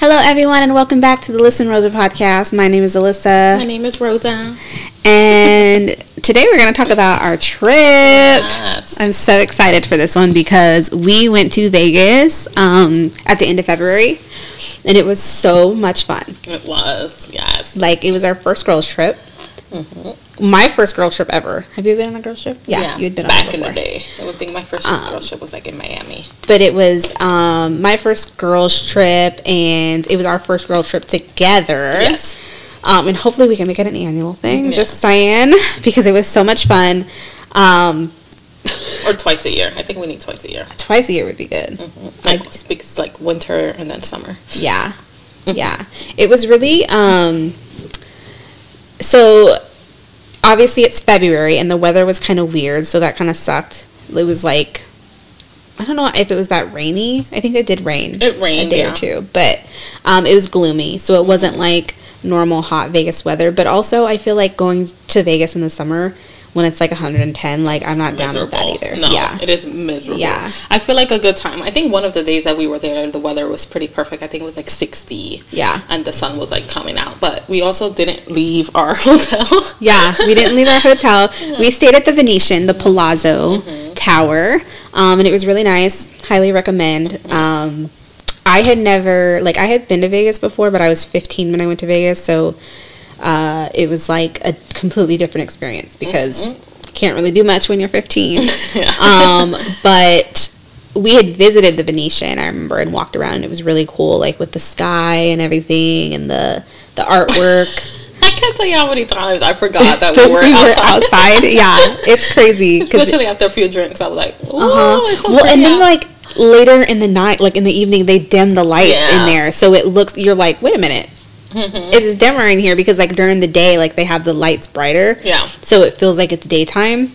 Hello, everyone, and welcome back to the Lyss and Rosa podcast. My name is Alyssa. My name is Rosa. And today we're going to talk about our trip. Yes. I'm so excited for this one because we went to Vegas um, at the end of February, and it was so much fun. It was, yes. Like, it was our first girls' trip. My first girl trip ever. Have you been on a girl trip? Yeah you had been back in the day. I would think my first Um, girl trip was like in Miami. but it was um, my first girls trip and it was our first girl trip together Yes. um, and hopefully we can make it an annual thing Yes. just saying because it was so much fun um, Or twice a year. I think we need twice a year. twice a year would be good Like, because like winter and then summer. yeah yeah it was really um, so obviously it's february and the weather was kind of weird so that kind of sucked it was like I don't know if it was that rainy. I think it did rain. It rained, a day yeah. or two, but um, it was gloomy, so it wasn't like normal hot Vegas weather. But also, I feel like going to Vegas in the summer when it's like 110, like I'm not down with that either. No, yeah, it is miserable. Yeah. I feel like a good time. I think one of the days that we were there, the weather was pretty perfect. I think it was like 60. yeah, And the sun was like coming out. But we also didn't leave our hotel. yeah. We didn't leave our hotel. We stayed at the Venetian, the Palazzo Tower, um, and it was really nice. Highly recommend. Um, I had never like I had been to Vegas before, but I was 15 when I went to Vegas, so uh, it was like a completely different experience because you can't really do much when you're 15. yeah. um, but we had visited the Venetian, I remember, and walked around, and it was really cool, like with the sky and everything, and the the artwork. I can't tell you how many times I forgot that But we were outside. outside. Yeah, it's crazy. Especially after a few drinks, I was like, "Oh, uh-huh. it's so well, and then like later in the night, like in the evening, they dim the lights Yeah. in there, so it looks. You're like, wait a minute. Mm-hmm. It's dimmer in here because like during the day, like they have the lights brighter, Yeah. so it feels like it's daytime.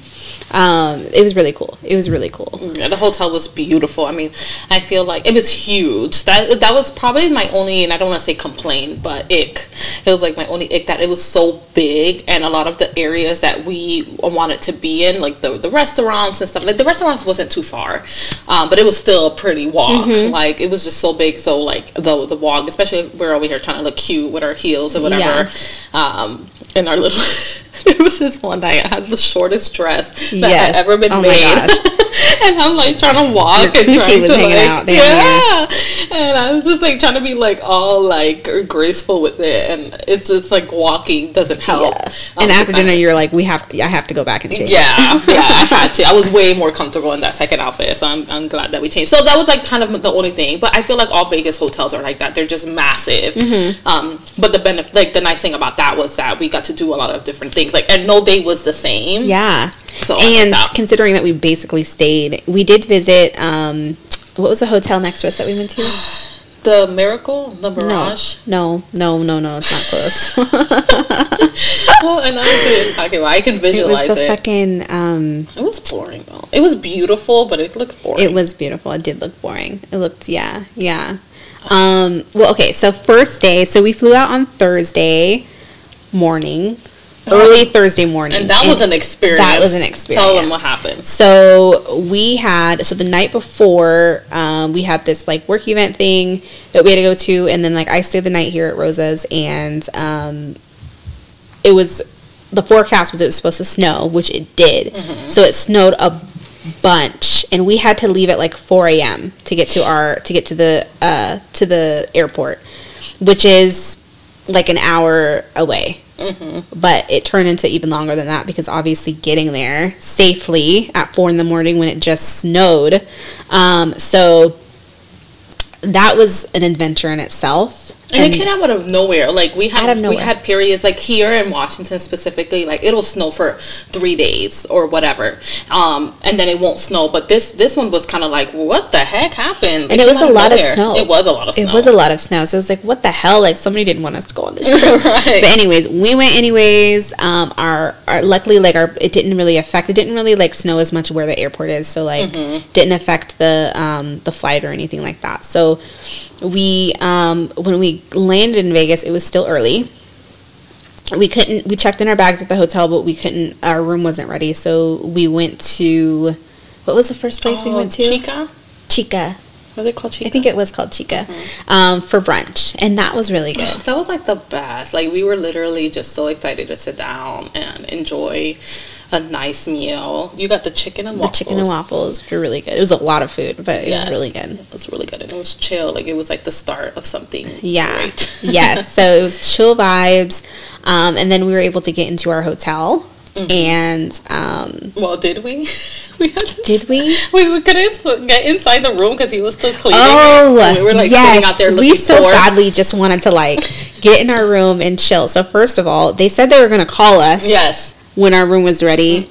Um, it was really cool. It was really cool. Yeah, the hotel was beautiful. I mean, I feel like it was huge. That that was probably my only, and I don't want to say complain, but ick. It was like my only ick that it was so big, and a lot of the areas that we wanted to be in, like the the restaurants and stuff. Like the restaurants wasn't too far, um, but it was still a pretty walk. Mm-hmm. Like it was just so big. So like the the walk, especially we're over here trying to look cute with our heels and whatever, um, and our little. There was this one night I had the shortest dress that Yes. had ever been Oh made. and I'm like trying to walk Your and trying was to hanging like, out down yeah. And I was just like trying to be like all like graceful with it, and it's just like walking doesn't help. Yeah. Um, and after dinner, you're like, we have to. I have to go back and change. yeah, yeah, I had to. I was way more comfortable in that second outfit, so I'm, I'm glad that we changed. So that was like kind of the only thing. But I feel like all Vegas hotels are like that. They're just massive. Mm-hmm. Um, but the benefit, like the nice thing about that was that we got to do a lot of different things. Like, and no day was the same. Yeah. So and like that. considering that we basically stayed, we did visit. Um, what was the hotel next to us that we went to? The Miracle, the Mirage. No, no, no, no, no. It's not close. well, and okay, well, I can it was visualize the it. fucking. Um, It was boring though. It was beautiful, but it looked boring. it was beautiful. It did look boring. It looked, yeah, yeah. Um, well, okay. So first day. So we flew out on Thursday morning, early Thursday morning, and that was an experience. that was an experience. Tell them what happened. So we had so the night before um, we had this like work event thing that we had to go to, and then like I stayed the night here at Rosa's, and um, it was the forecast was it was supposed to snow, which it did. So it snowed a bunch, and we had to leave at like four a.m. to get to our to get to the uh, to the airport, which is like an hour away but it turned into even longer than that because obviously getting there safely at four in the morning when it just snowed. Um, so that was an adventure in itself. And, it came out of nowhere. Like we had, we had periods like here in Washington specifically. Like it'll snow for three days or whatever, um, and then it won't snow. But this this one was kind of like, what the heck happened? and it was a lot of snow. It was a lot of snow. It was a lot of snow. So it was like, what the hell? Like somebody didn't want us to go on this trip. right. But anyways, we went anyways. Um, our, our luckily like our it didn't really affect. It didn't really like snow as much where the airport is. So like didn't affect the um the flight or anything like that. So we um when we landed in Vegas, it was still early. We couldn't. We checked in our bags at the hotel, but we couldn't. Our room wasn't ready, so we went to. What was the first place we Oh, went to? Chica. Chica. Was it called Chica? I think it was called Chica, um, for brunch, and that was really good. That was like the best. Like we were literally just so excited to sit down and enjoy a nice meal. You got the chicken and The waffles. chicken and waffles were really good. It was a lot of food, but it Yes. was really good. It was really good, and it was chill. Like it was like the start of something. Yeah. Great. yes. So it was chill vibes. Um, and then we were able to get into our hotel. Mm-hmm. And um, Well, did we? we had to did we? We, we couldn't get inside the room because he was still cleaning. Oh, And we were like yes. sitting out there looking we so badly just wanted to like get in our room and chill. So first of all, they said they were gonna call us Yes. When our room was ready,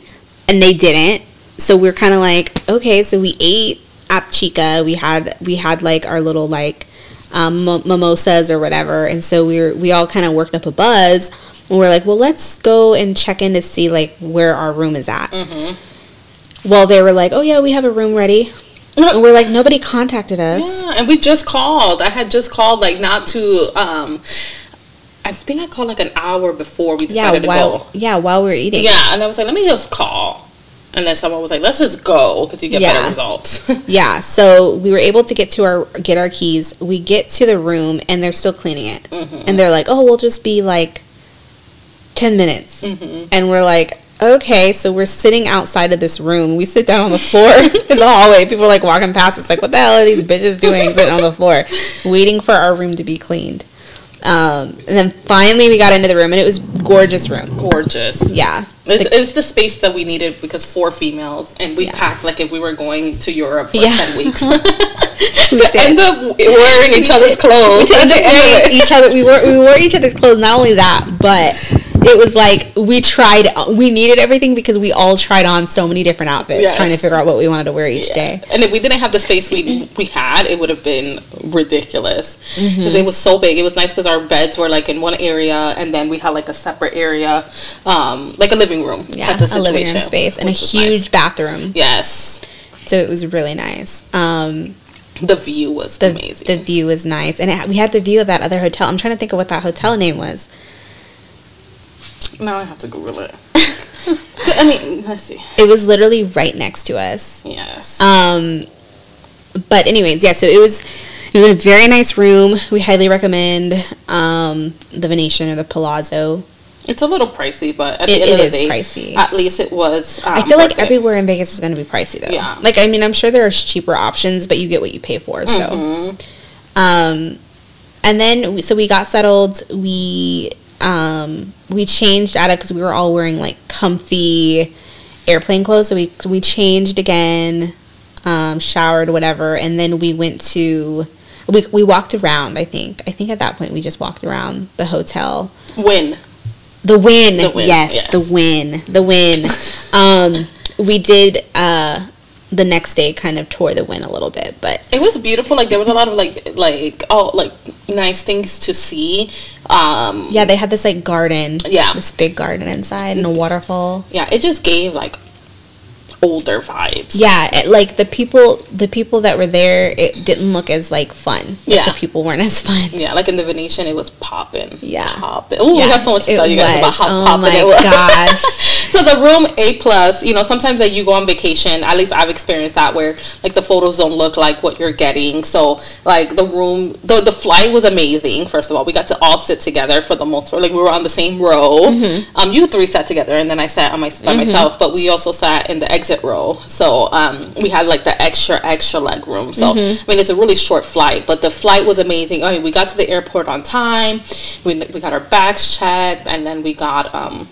and they didn't. So we are kind of like, okay. So we ate at Chica. We had we had like our little like um, mimosas or whatever, and so we were we all kind of worked up a buzz. And we're like, well, let's go and check in to see like where our room is at. Mm-hmm. Well, they were like, oh yeah, we have a room ready. And we're like, nobody contacted us. Yeah, and we just called. I had just called, like, not to. um I think I called like an hour before we Yeah, decided to while go. yeah while we were eating. Yeah, and I was like, let me just call. And then someone was like, let's just go because you get Yeah. better results. Yeah, so we were able to get to our get our keys. We get to the room and they're still cleaning it. Mhm. And they're like, "Oh, we'll just be like 10 minutes." hmm And we're like, "Okay." So we're sitting outside of this room. We sit down on the floor in the hallway. People are like walking past us like, "What the hell are these bitches doing sitting on the floor waiting for our room to be cleaned?" Um, and then finally we got into the room and it was gorgeous room. Gorgeous. Yeah. It's, Like- it's the space that we needed because four females, and we Yeah. packed like if we were going to Europe for Yeah. ten weeks. We to end up wearing each other's clothes. we at up end of wearing it. each other we wore we wore each other's clothes not only that but it was like we tried we needed everything because we all tried on so many different outfits Yes. trying to figure out what we wanted to wear each Yeah. day And if we didn't have the space we we had, it would have been ridiculous because Mm-hmm. it was so big. It was nice because our beds were like in one area, and then we had like a separate area, um, like a living room yeah type of situation, a living room space and a huge nice. bathroom Yes, so it was really nice um the view was the, amazing. the view was nice and it, we had the view of that other hotel i'm trying to think of what that hotel name was now I have to Google it. I mean, let's see. it was literally right next to us Yes. Um, but anyways, yeah. So it was it was a very nice room. We highly recommend um, the Venetian or the Palazzo. it's a little pricey, but at It- the end it of is the day, pricey. at least it was. Um, I feel like it. everywhere in Vegas is going to be pricey though. Yeah. Like I mean, I'm sure there are cheaper options, but you get what you pay for. So, Mhm. um, and then we, so we got settled. We um we changed out of because we were all wearing like comfy airplane clothes. So we we changed again, um, showered, whatever, and then we went to. We, we walked around. I think. I think at that point we just walked around the hotel. Wynn. The Wynn, The Wynn, yes, yes. the Wynn, the Wynn. um, we did uh, the next day kind of tore the Wynn a little bit, but It was beautiful. Like there was a lot of like like oh like nice things to see. Um, yeah, they had this like garden, Yeah. this big garden inside and a waterfall. yeah, it just gave like older vibes. Yeah, it, like the people, the people that were there, it didn't look as like fun. Like, Yeah. the people weren't as fun. Yeah, like in the Venetian, it was popping. Yeah. popping. Oh, Yeah, we have so much to tell you guys about how Oh popping my it was. gosh. so the room A plus, you know, sometimes that you go on vacation. At least I've experienced that where like the photos don't look like what you're getting. So like the room, the the flight was amazing. First of all, we got to all sit together for the most part. Like we were on the same row. Mm-hmm. Um, you three sat together, and then I sat on my by myself. But we also sat in the exit row. So um, we had like the extra extra leg room. So Mm-hmm. I mean, it's a really short flight, but the flight was amazing. I mean, we got to the airport on time. We we got our bags checked, and then we got um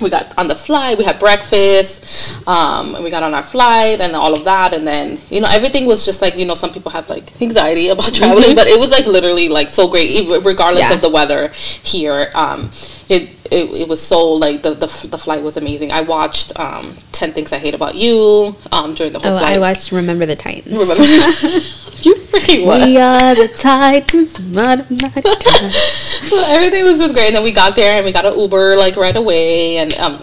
we got on the flight we had breakfast um, and we got on our flight and all of that. And then you know everything was just like you know some people have like anxiety about traveling but it was like literally like so great regardless Yeah. of the weather here. Um, it, it, it was so like the, the, the flight was amazing i watched um, 10 things i hate about you um, during the whole Oh, flight I watched Remember the Titans. remember the you freaking what We are the Titans, mud of my time. so everything was just great. And then we got there and we got an Uber like right away. And um,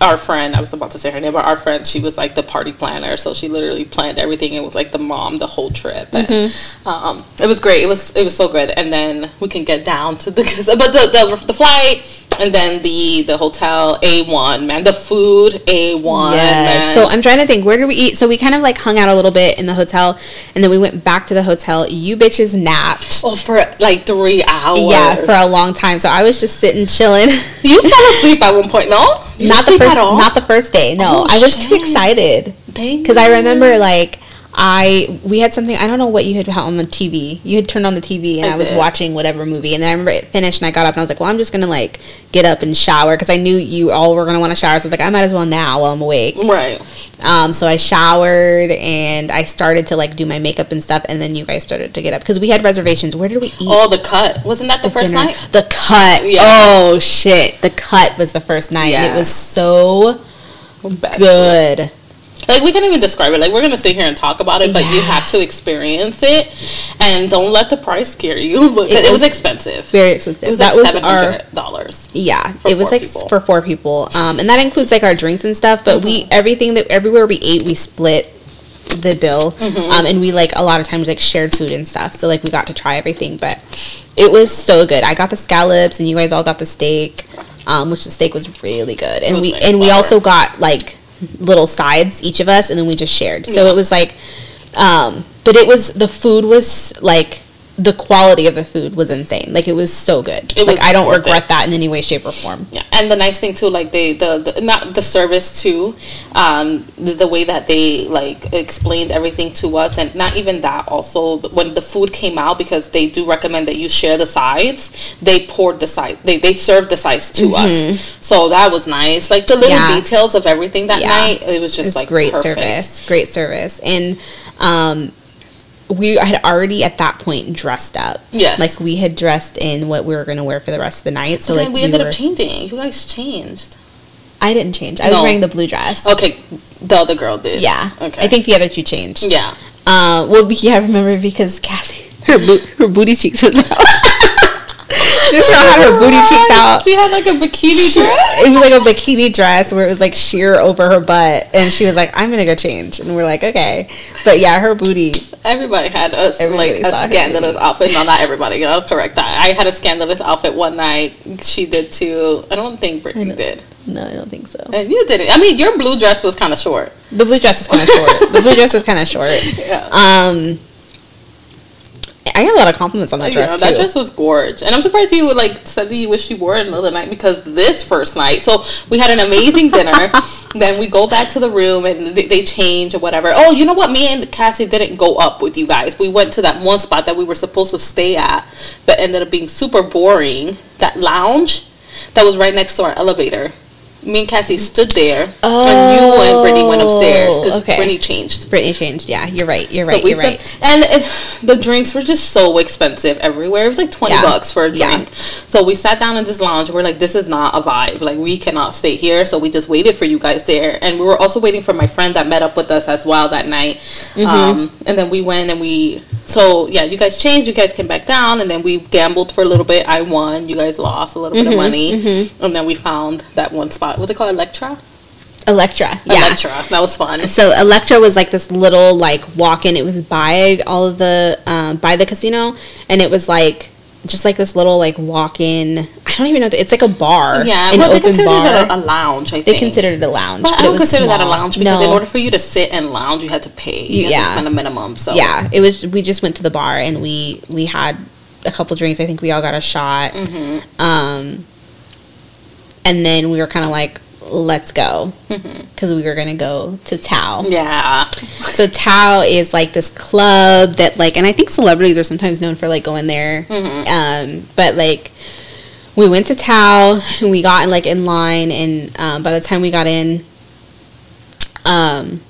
our friend, I was about to say her name, but our friend, she was like the party planner. So she literally planned everything. It was like the mom, the whole trip. And um, it was great. It was it was so good. And then we can get down to the but the the, the flight. And then the the hotel A one man, the food A one. Yes. So I'm trying to think, where did we eat? So we kind of like hung out a little bit in the hotel, and then we went back to the hotel. You bitches napped. oh, for like three hours. Yeah, for a long time. So I was just sitting chilling. you fell asleep at one point. No, you not the first, not the first day. No, Oh, I was too excited because I remember like I we had something I don't know what you had on the TV. You had turned on the TV and I, I was watching whatever movie, and then I remember it finished and I got up and I was like, well, I'm just gonna like get up and shower because I knew you all were gonna want to shower. So I was like, I might as well now while I'm awake. Right. Um, so I showered and I started to like do my makeup and stuff, and then you guys started to get up because we had reservations. Where did we eat? Oh, the cut wasn't that the, the first dinner? night? The cut. Yes. Oh shit! The cut was the first night, and it was so Best. good. Like we can't even describe it. Like we're gonna sit here and talk about it, but you have to experience it, and don't let the price scare you. Because It it, was was expensive. Very expensive. It was that like was seven our dollars. yeah. it was like people. for four people, um, and that includes like our drinks and stuff. But we everything that everywhere we ate, we split the bill, um, and we like a lot of times like shared food and stuff. So like we got to try everything, but it was so good. I got the scallops, and you guys all got the steak, um, which the steak was really good, and was we like and we also got like little sides each of us, and then we just shared. So Yeah. it was like, um, but it was the food was like. The quality of the food was insane. Like it was so good. It like was I don't regret it. that in any way, shape, or form. Yeah, and the nice thing too, like they the, the not the service too, um, the, the way that they like explained everything to us, and not even that. Also, when the food came out, because they do recommend that you share the sides, they poured the side, they they served the sides to us, so that was nice. Like the little Mm-hmm. Yeah. details of everything that Yeah. night, it was just It's like great perfect. service, great service, and um, we had already at that point dressed up. Yes. like we had dressed in what we were going to wear for the rest of the night. So like then we ended were, up changing. You guys changed. I didn't change. I was wearing the blue dress. Okay, the other girl did. Yeah. Okay. I think the other two changed. Yeah. Uh, well, yeah, I remember because Cassie, her bo- her booty cheeks was out. she had her booty cheeks out. She had like a bikini dress. It was like a bikini dress where it was like sheer over her butt, and she was like, "I'm gonna go change," and we're like, "Okay," but yeah, her booty. Everybody had a Everybody like a scandalous outfit. No, not everybody. I'll correct that. I had a scandalous outfit one night. She did too. I don't think Brittany did. No, I don't think so. And you didn't. I mean, your blue dress was kind of short. The blue dress was kind of short. The blue dress was kind of short. Yeah. Um, I got a lot of compliments on that dress yeah, too. that dress was gorge, and I'm surprised you would like said that you wish you wore it another night because this first night. So we had an amazing dinner. then we go back to the room and they, they change or whatever. Oh, you know what? Me and Cassie didn't go up with you guys. We went to that one spot that we were supposed to stay at, but ended up being super boring. That lounge that was right next to our elevator. Me and Cassie stood there, and you and Brittany went upstairs because Oh, okay. Brittany changed. Brittany changed. Yeah, you're right. You're right. You're right. And it, the drinks were just so expensive everywhere. It was like twenty Yeah. bucks for a Yeah. drink. So we sat down in this lounge. We're like, this is not a vibe. Like we cannot stay here. So we just waited for you guys there, and we were also waiting for my friend that met up with us as well that night. Mm-hmm. Um, and then we went and we. So yeah, you guys changed. You guys came back down, and then we gambled for a little bit. I won. You guys lost a little Mm-hmm, bit of money, and then we found that one spot. What's it called? Electra. Electra. Yeah. Electra. That was fun. So Electra was like this little like walk in. It was by all of the um, by the casino, and it was like just like this little like walk in. I don't even know. It's like a bar. Yeah, an well, they considered bar. it a, a lounge. I they think considered it a lounge, But but, I it don't was consider that a lounge because no. in order for you to sit and lounge, you had to pay. You had Yeah. to spend a minimum. So yeah, it was. We just went to the bar and we we had a couple drinks. I think we all got a shot. Mm-hmm. Um, and then we were kind of like, let's go Mm-hmm. because we were gonna go to Tao. yeah, So Tao is like this club that like, and I think celebrities are sometimes known for like going there. Um, but like, we went to Tao and we got like in line, and um, by the time we got in, um,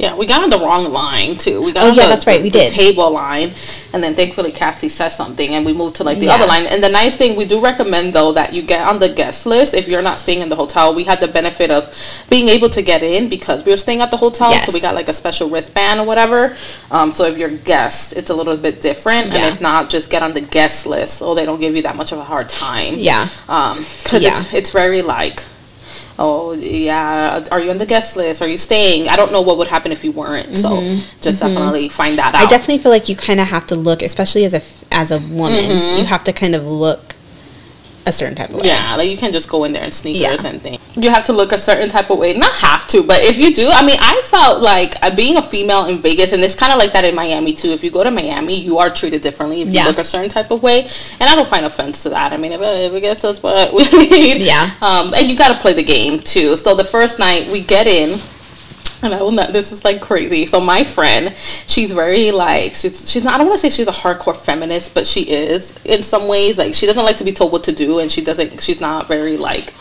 yeah. We got on the wrong line too. We got Oh, on yeah, the, that's right, we the did. table line, and then thankfully Cassie says something, and we moved to like the Yeah. other line. And the nice thing we do recommend though that you get on the guest list if you're not staying in the hotel. We had the benefit of being able to get in because we were staying at the hotel, so we got like a special wristband or whatever. Um, so if you're guest, it's a little bit different, Yeah. and if not, just get on the guest list so they don't give you that much of a hard time. yeah, Um, cause Yeah. it's it's very like, oh yeah, are you on the guest list? Are you staying? I don't know what would happen if you weren't. So just definitely find that out. Mm-hmm. I definitely feel like you kind of have to look, especially as a as a woman, Mm-hmm. you have to kind of look a certain type of way. Yeah, like you can't just go in there and sneakers Yeah. and things. You have to look a certain type of way. Not have to, but if you do, I mean, I felt like uh, being a female in Vegas, and it's kind of like that in Miami too. If you go to Miami, you are treated differently if you look a certain type of way, and I don't find offense to that. I mean, if, if it gets us what we need, Yeah. Um, and you got to play the game too. So the first night we get in. And I will not. This is like crazy. So my friend, she's very like she's she's not. I don't want to say she's a hardcore feminist, but she is in some ways. Like she doesn't like to be told what to do, and she doesn't. She's not very like.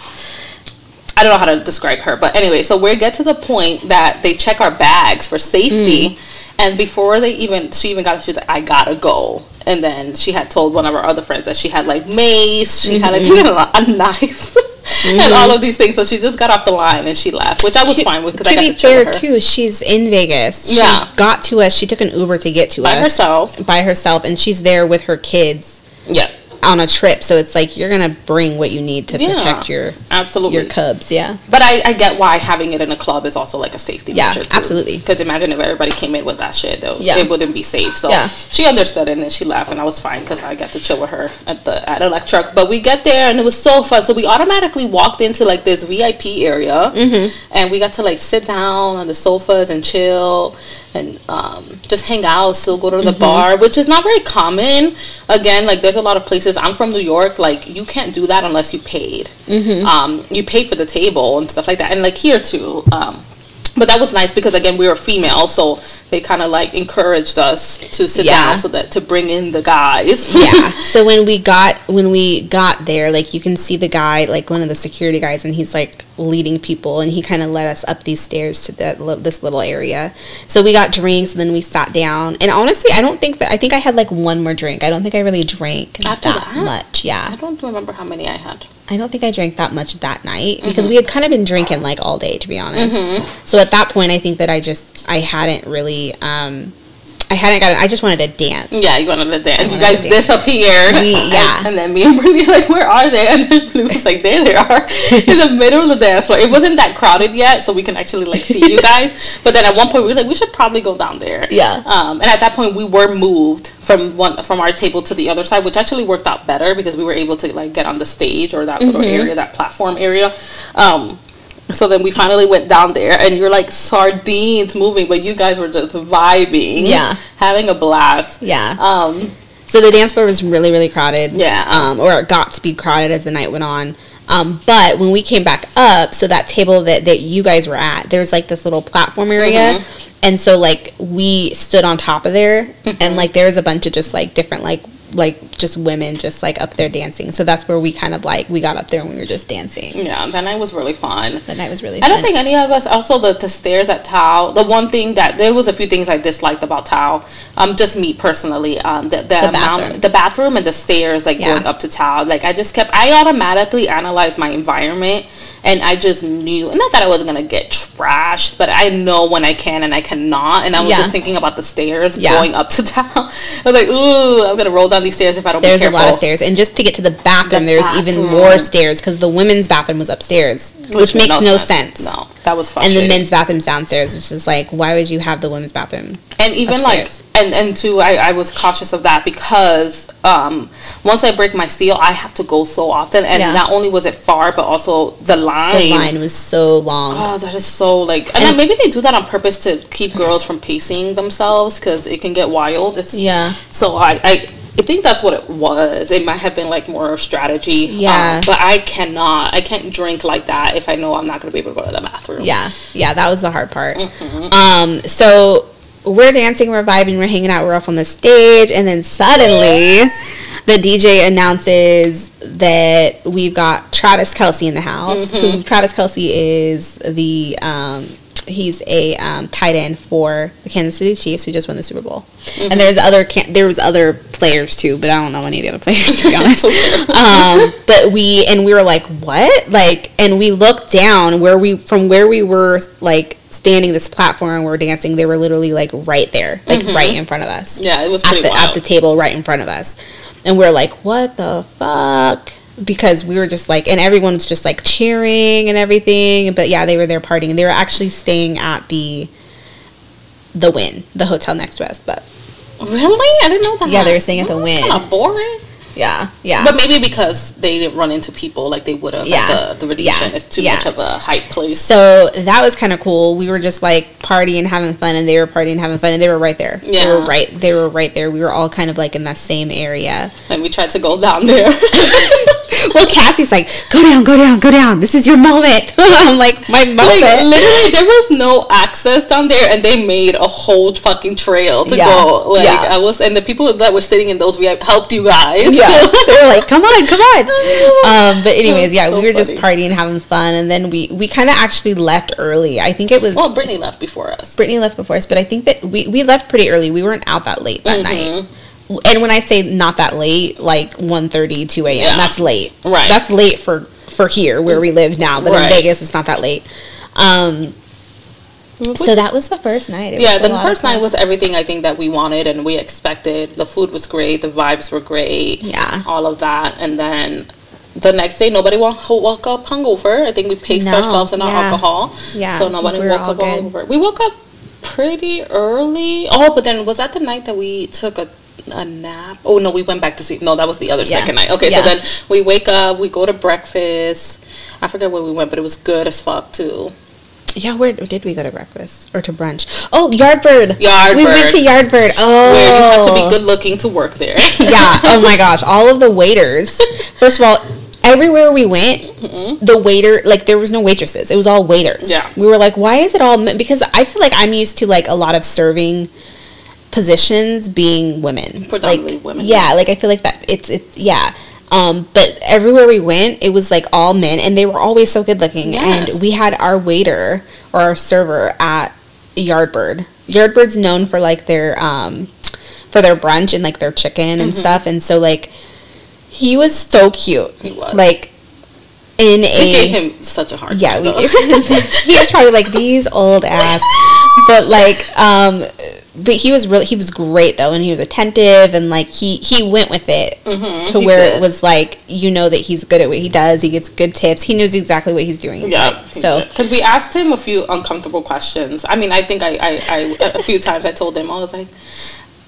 I don't know how to describe her, but anyway. So we get to the point that they check our bags for safety, mm. and before they even she even got she's like I gotta go. And then she had told one of our other friends that she had like mace, she had I think a, a knife, Mm-hmm. and all of these things. So she just got off the line and she left, which I was To- fine with because to I got be to fair, her. too, she's in Vegas. Yeah. She got to us. She took an Uber to get to by us herself. by herself, and she's there with her kids Yeah, on a trip. So it's like you're gonna bring what you need to Yeah. protect your absolutely. your cubs. Yeah. But I, I get why having it in a club is also like a safety Yeah, measure. Too. absolutely. Because imagine if everybody came in with that shit, though, Yeah. it wouldn't be safe. So Yeah. she understood it and then she left, and I was fine because I got to chill with her at the at Electra. But we get there and it was so fun. So we automatically walked into like this VIP area, Mm-hmm. and we got to like sit down on the sofas and chill and um, just hang out. Still go to the Mm-hmm. bar, which is not very common. Again, like there's a lot of places. I'm from New York. Like you can't do that unless you paid. Mm-hmm. Um, you pay for the table and stuff like that, and like here too. Um, but that was nice because again we were female, so they kind of like encouraged us to sit Yeah. down so that to bring in the guys. yeah. So when we got when we got there, like you can see the guy, like one of the security guys, and he's like leading people, and he kind of led us up these stairs to that this little area. So we got drinks, and then we sat down. And honestly, I don't think that I think I had like one more drink. I don't think I really drank After that, that? much. Yeah, I don't remember how many I had. I don't think I drank that much that night because Mm-hmm. we had kind of been drinking like all day, to be honest. So at that point, I think that I just I hadn't really. um I hadn't got. I just wanted to dance. Yeah, you wanted to dance. You guys disappeared. We- yeah. And, then me and Brittany were like, where are they? And then Blue was like, there they are. In the middle of the dance floor. It wasn't that crowded yet, so we can actually like see you guys. But then at one point we were like, we should probably go down there. Yeah. Um, and at that point we were moved from one from our table to the other side, which actually worked out better because we were able to like get on the stage or that little Mm-hmm. area, that platform area. Um, so then we finally went down there, and you're like sardines moving, but you guys were just vibing, Yeah. having a blast. Yeah. Um, So the dance floor was really, really crowded. Yeah. Um, or it got to be crowded as the night went on. Um, but when we came back up, so that table that, that you guys were at, there's like this little platform area. Mm-hmm. And so like we stood on top of there and like there was a bunch of just like different like like just women just like up there dancing. So that's where we kind of like we got up there and we were just dancing. yeah, that night was really fun. That night was really I don't think any of us. Also, the, the stairs at Tao. The one thing that there was a few things I disliked about Tao. Um, just me personally. Um, the the, The amount, bathroom. the bathroom and the stairs like Yeah. going up to Tao. Like I just kept. I automatically analyzed my environment, and I just knew. And not that I wasn't gonna get trashed, but I know when I can and I cannot. And I was Yeah. just thinking about the stairs Yeah. going up to Tao. I was like, ooh, I'm gonna roll down these stairs if I don't There's a lot of stairs, and just to get to the bathroom, The there's even more stairs because the women's bathroom was upstairs, which, made makes no sense. No, that was and the men's bathroom's downstairs, which is like, why would you have the women's bathroom? and even upstairs. like and and too I, I was cautious of that because um once i break my seal i have to go so often and Yeah. not only was it far but also the line, The line was so long. oh that is so like and, then And- maybe they do that on purpose to keep girls from pacing themselves because it can get wild it's yeah, so I, I I think that's what it was. It might have been like more of strategy. Yeah. Um, but I cannot. I can't drink like that if I know I'm not going to be able to go to the bathroom. yeah, yeah. That was the hard part. Mm-hmm. Um, so we're dancing, we're vibing, we're hanging out, we're up on the stage, and then suddenly the DJ announces that we've got Travis Kelce in the house. Mm-hmm. Who Travis Kelce is the um, he's a um, tight end for the Kansas City Chiefs who just won the Super Bowl. Mm-hmm. And there's other can- there was other players too, but I don't know any of the other players to be honest. um, but we and we were like, what? Like, and we looked down where we from where we were like standing this platform and we are dancing. They were literally like right there, like right in front of us Mm-hmm. Yeah, it was at the wild. at the table right in front of us, and we're like, "What the fuck?" Because we were just like, and everyone's just like cheering and everything. But yeah, they were there partying. And they were actually staying at the the Wynn, the hotel next to us. But really? I didn't know that. yeah, they were staying at the Wynn. Kind of boring. Yeah, yeah. But maybe because they didn't run into people like they would have Yeah. at the, the Venetian. Yeah. It's too Yeah. much of a hype place. so that was kind of cool. We were just like partying, having fun, and they were partying, having fun, and they were right there. They were Yeah. right. They were right there. We were all kind of like in that same area. And we tried to go down there. well, Cassie's like, "Go down, go down, go down. This is your moment." I'm like, "My like moment." literally there was no access down there and they made a whole fucking trail to Yeah. go. Like Yeah. I was and the people that were sitting in those we helped you guys. yeah, they were like, "Come on, come on." Um, but anyways, yeah, So we were just partying, having fun, and then we we kind of actually left early. I think it was well Brittany left before us. Brittany left before us, but I think that we, we left pretty early. We weren't out that late that Mm-hmm. night. And when I say not that late, like 1.30, 2 a.m., Yeah. that's late. Right. That's late for, for here where we live now, but Right. in Vegas, it's not that late. Um, so that was the first night. It yeah, was the first night was everything I think that we wanted and we expected. The food was great, the vibes were great, Yeah. all of that, and then the next day nobody woke, woke up hungover. I think we paced No, ourselves in our yeah. alcohol, Yeah, so nobody we were woke all up good. hungover. We woke up pretty early. Oh, but then was that the night that we took a a nap? Oh no, we went back to sleep. No, that was the other Yeah. second night. Okay, Yeah. so then we wake up, we go to breakfast. I forget where we went, but it was good as fuck too. Yeah, where did we go to breakfast or to brunch? Oh, Yardbird. Yardbird. We went to Yardbird. Oh. Where you have to be oh. good looking to work there. yeah. Oh my gosh. All of the waiters. First of all, everywhere we went, mm-hmm. the waiter like there was no waitresses. It was all waiters. Yeah. We were like, why is it all? Because I feel like I'm used to like a lot of serving positions being women. Predominantly like, women, Yeah. Like I feel like that. It's it's yeah. Um, but everywhere we went, it was like all men, and they were always so good looking. Yes. And we had our waiter or our server at Yardbird. Yardbird's known for like their um, for their brunch and like their chicken and stuff, and so like he was so cute. He was. like in We a gave him such a hard yeah, time. we gave he was probably like these old ass, but like um, but he was really he was great though, and he was attentive and like he he went with it to Mm-hmm, he where it was like you know that he's good at what he does. He gets good tips. He knows exactly what he's doing. Yeah. like, so because we asked him a few uncomfortable questions. I mean, I think I, I, I a few times I told him I was like,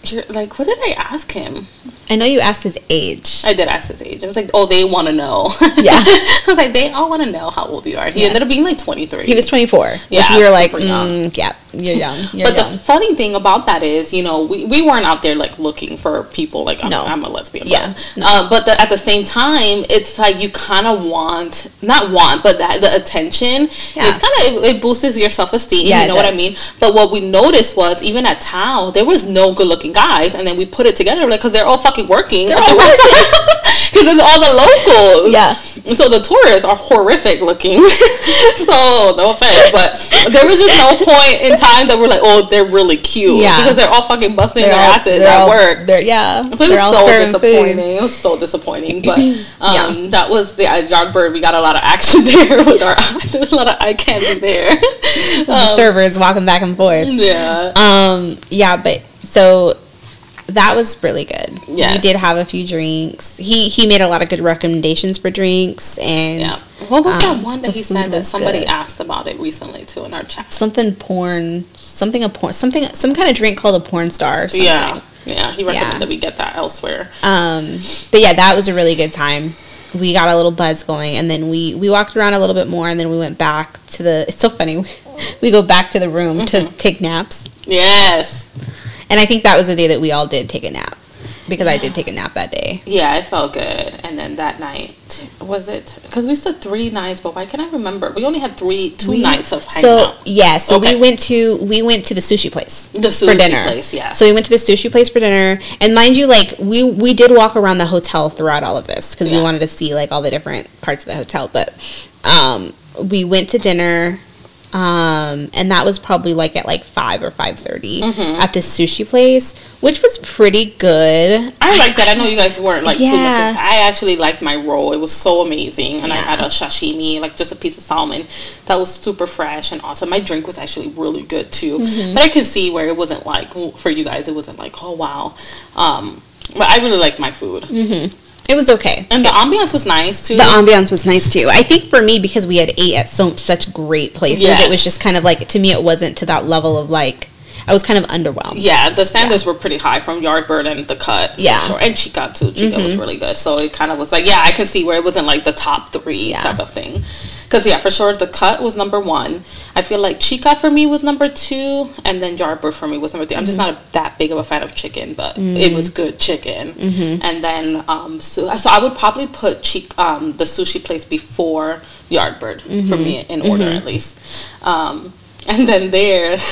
You're, like, what did I ask him? I know you asked his age. I did ask his age. I was like, oh, they want to know. Yeah. I was like, they all want to know how old you are. He Yeah. ended up being like 23. He was 24. Which Yeah, we were like, young. mm, yeah, you're young. You're but the funny thing about that is, you know, we, we weren't out there like looking for people like I'm, No. I'm a lesbian. Yeah, But, no. uh, but the, at the same time, it's like you kind of want, not want, but that, the attention. Yeah. It's kind of, it, it boosts your self esteem. Yeah, you know what I mean? But what we noticed was, even at Tao, there was no good looking guys. And then we put it together, like, because they're all fucking working. They're at the all restaurant. Because it's all the locals. Yeah. So the tourists are horrific looking. so no offense, but there was just no point in time that we're like, oh, they're really cute. Yeah. Because they're all fucking busting They're their all- asses at all- work. They're, yeah. So it was so serving food. disappointing. It was so disappointing. But um, Yeah. that was the Yardbird. We got a lot of action there with our there was a lot of eye candy there. The Um, servers walking back and forth. yeah. Um, yeah, but so that was really good. We did have a few drinks. He he made a lot of good recommendations for drinks and Yeah. What was um, that one that he said that somebody good. asked about it recently too in our chat? something porn, something a porn, something some kind of drink called a porn star. Yeah. Yeah. He recommended Yeah. that we get that elsewhere. Um, but yeah, that was a really good time. We got a little buzz going, and then we we walked around a little bit more, and then we went back to the. It's so funny. We go back to the room to Mm-hmm. take naps, Yes. And I think that was the day that we all did take a nap because I did take a nap that day. Yeah, it felt good. And then that night, was it? Because we said three nights, but why can't I remember? We only had three, two We- nights of hanging So out. yeah, so Okay. we went to we went to the sushi place The for sushi dinner. place, yes. So we went to the sushi place for dinner, and mind you, like we we did walk around the hotel throughout all of this because we wanted to see like all the different parts of the hotel. But um, we went to dinner, um, and that was probably like at like five or five Mm-hmm. at this sushi place, which was pretty good. I like that. I know you guys weren't like too much. I actually liked my roll. It was so amazing, and I had a sashimi, like just a piece of salmon, that was super fresh and awesome. My drink was actually really good too. Mm-hmm. But I can see where it wasn't like for you guys. It wasn't like oh wow. Um, but I really liked my food, It was okay. and the ambiance was nice too. The ambiance was nice too. I think for me because we had ate at so such great places, it was just kind of like to me it wasn't to that level of like I was kind of underwhelmed. Yeah, the standards were pretty high from Yardbird and the cut. Yeah. Mm-hmm. sure. and Chica too. Chica was really good. So it kind of was like, yeah, I can see where it wasn't like the top three Yeah. type of thing. Because yeah, for sure, the cut was number one. I feel like Chica for me was number two, and then Yardbird for me was number 3 I'm just Mm-hmm. not a, that big of a fan of chicken, but it was good chicken. Mm-hmm. And then um, so, so I would probably put Chic, um, the sushi place before Yardbird for Mm-hmm. me in order at least. Um, and then there.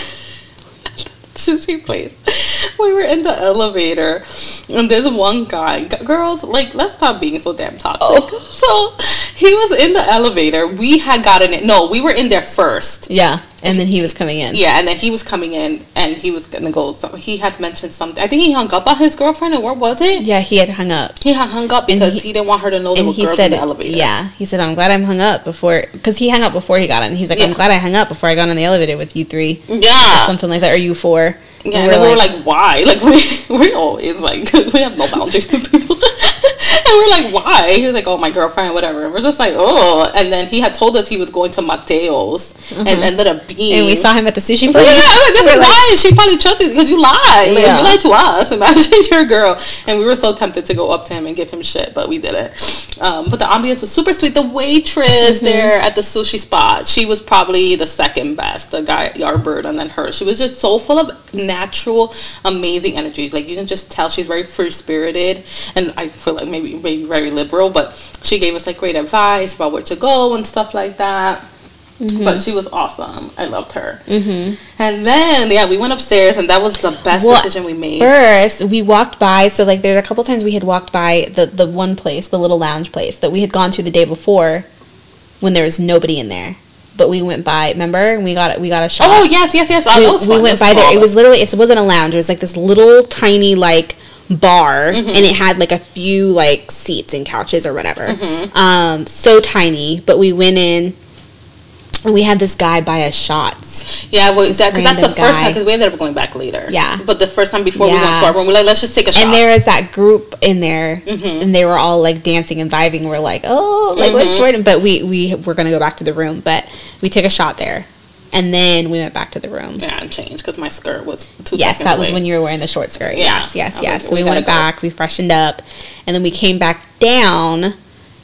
sushi place. We were in the elevator, and there's one guy. G- Girls, like, let's stop being so damn toxic. Oh. So he was in the elevator. We had gotten it. No, we were in there first. Yeah, and then he was coming in. Yeah, and then he was coming in, and he was gonna go. So he had mentioned something. I think he hung up on his girlfriend, or what was it? Yeah, he had hung up. He had hung up because he- he, didn't want her to know there And were he girls said, in the elevator. "Yeah." He said, "I'm glad I'm hung up before," because he hung up before he got in. He was like, "I'm glad I hung up before I got on the elevator with you three, or yeah. something like that, or you four. Yeah, and then we were like, why? Like we we always like we have no boundaries with people. we're like, why? He was like, oh, my girlfriend, whatever. And we're just like, oh. And then he had told us he was going to Matteo's and ended up being. and we saw him at the sushi Yeah, place. I'm like, this We're is like, why she probably trusted because you lied. Like, Yeah. You lied to us. Imagine your girl. And we were so tempted to go up to him and give him shit, but we didn't. Um, but the ambiance was super sweet. The waitress Mm-hmm. there at the sushi spot, she was probably the second best. The guy Yardbird and then her. She was just so full of natural, amazing energy. Like you can just tell she's very free spirited, and I feel like maybe maybe very liberal. But she gave us like great advice about where to go and stuff like that. Mm-hmm. But she was awesome. I loved her. Mm-hmm. And then yeah, we went upstairs, and that was the best Well, decision we made. First, we walked by. So like, there's a couple times we had walked by the the one place, the little lounge place that we had gone to the day before, when there was nobody in there. But we went by. Remember, and we got we got a shot. Oh yes, yes, yes. Oh, we, we went by there. It was literally it wasn't a lounge. It was like this little tiny like bar, Mm-hmm. and it had like a few like seats and couches or whatever. Mm-hmm. Um, so tiny. But we went in, and we had this guy buy us shots. Yeah, well, that, cause that's the random first time because we ended up going back later. Yeah. but the first time before we went to our room, we're like, let's just take a shot. And there is that group in there, Mm-hmm. and they were all like dancing and vibing. We're like, oh, like Mm-hmm. what's Jordan? But we we were gonna go back to the room, but we took a shot there, and then we went back to the room. yeah, and changed because my skirt was two Yes, that was when you were wearing the short skirt. Yeah. Yes, yes, yes. like, So we, we went go. back, we freshened up, and then we came back down.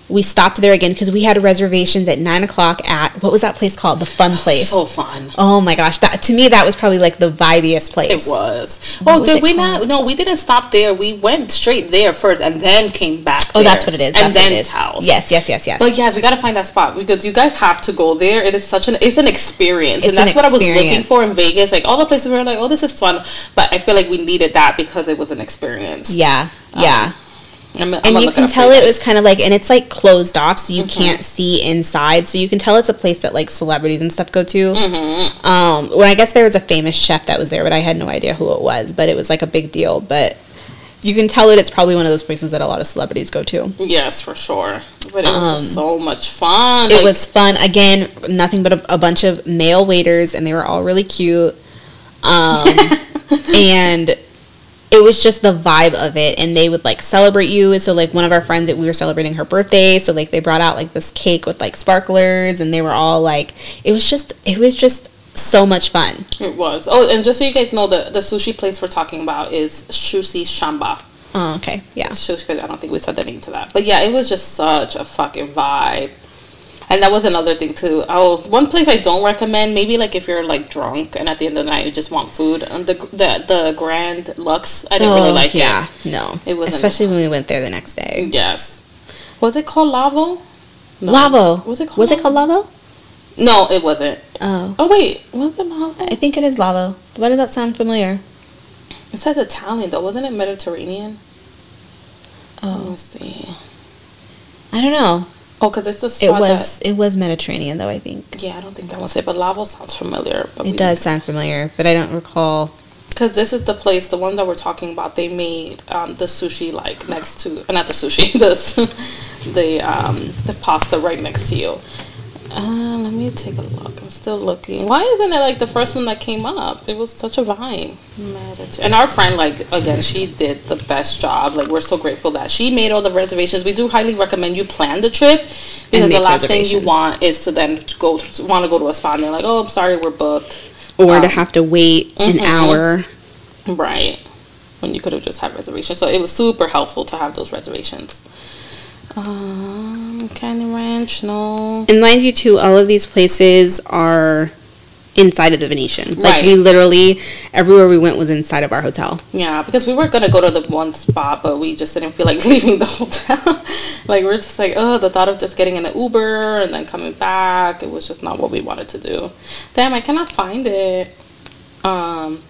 We stopped there again because we had reservations at nine o'clock at what was that place called? The Fun oh, Place. so fun. oh my gosh, that to me that was probably like the vibiest place. It was. Well, was did it we not? No, we didn't stop there. We went straight there first and then came back. Oh, there. that's what it is. And That's then what it is. house. Yes, yes, yes, yes. But yes, we gotta find that spot because you guys have to go there. It is such an it's an experience, It's and that's an what I was looking for in Vegas. Like all the places we were like, oh, this is fun, but I feel like we needed that because it was an experience. yeah, yeah. Um, I'm, I'm and you can tell it was kind of like and it's like closed off so you Mm-hmm. can't see inside so you can tell it's a place that like celebrities and stuff go to Mm-hmm. um when i guess there was a famous chef that was there but i had no idea who it was but it was like a big deal but you can tell it it's probably one of those places that a lot of celebrities go to Yes, for sure. But it was Um, just so much fun. it Like, was fun again nothing but a, a bunch of male waiters and they were all really cute um and it was just the vibe of it. And they would like celebrate you. And so like one of our friends that we were celebrating her birthday. So like they brought out like this cake with like sparklers. And they were all like it was just it was just so much fun. It was. Oh, and just so you guys know, the the sushi place we're talking about is Sushi Samba. oh okay. Yeah. Shushi, I don't think we said the name to that, but yeah, it was just such a fucking vibe. And that was another thing too. Oh, one place I don't recommend. Maybe like if you're like drunk and at the end of the night you just want food. And the the the Grand Lux, I didn't really oh, like Oh, yeah it. no It wasn't- especially when we went there the next day Yes. Was it called Lavo? No. lavo Was it called was it called lavo No, it wasn't. oh Oh wait, was it Lavo? i think it is lavo why does that sound familiar It says Italian though. Wasn't it Mediterranean? Oh. Let oh me see. i don't know Oh, because it's a the it spot was it was mediterranean though i think. Yeah, I don't think that was it, but Lavo sounds familiar. But It does sound familiar, but I don't recall. Because this is the place, the one that we're talking about. They made um, the sushi like next to, uh, not the sushi, the the um, the pasta right next to you. Uh, let me take a look. I'm still looking. Why isn't it like the first one that came up? It was such a vibe. Mediter- And our friend, like again, she did the best job. Like we're so grateful that she made all the reservations. We do highly recommend you plan the trip because the last thing you want is to then go want to go to a spot and they're like, oh, I'm sorry, we're booked. or to Um, have to wait an mhm. hour. Right. When you could have just had reservations. So it was super helpful to have those reservations. Um, Candy Ranch, no. And mind you, too, all of these places are inside of the Venetian. Like Right. we literally everywhere we went was inside of our hotel. Yeah, because we were gonna go to the one spot, but we just didn't feel like leaving the hotel. like we're just like, oh, the thought of just getting in an Uber and then coming back, it was just not what we wanted to do. Damn, I cannot find it. Um,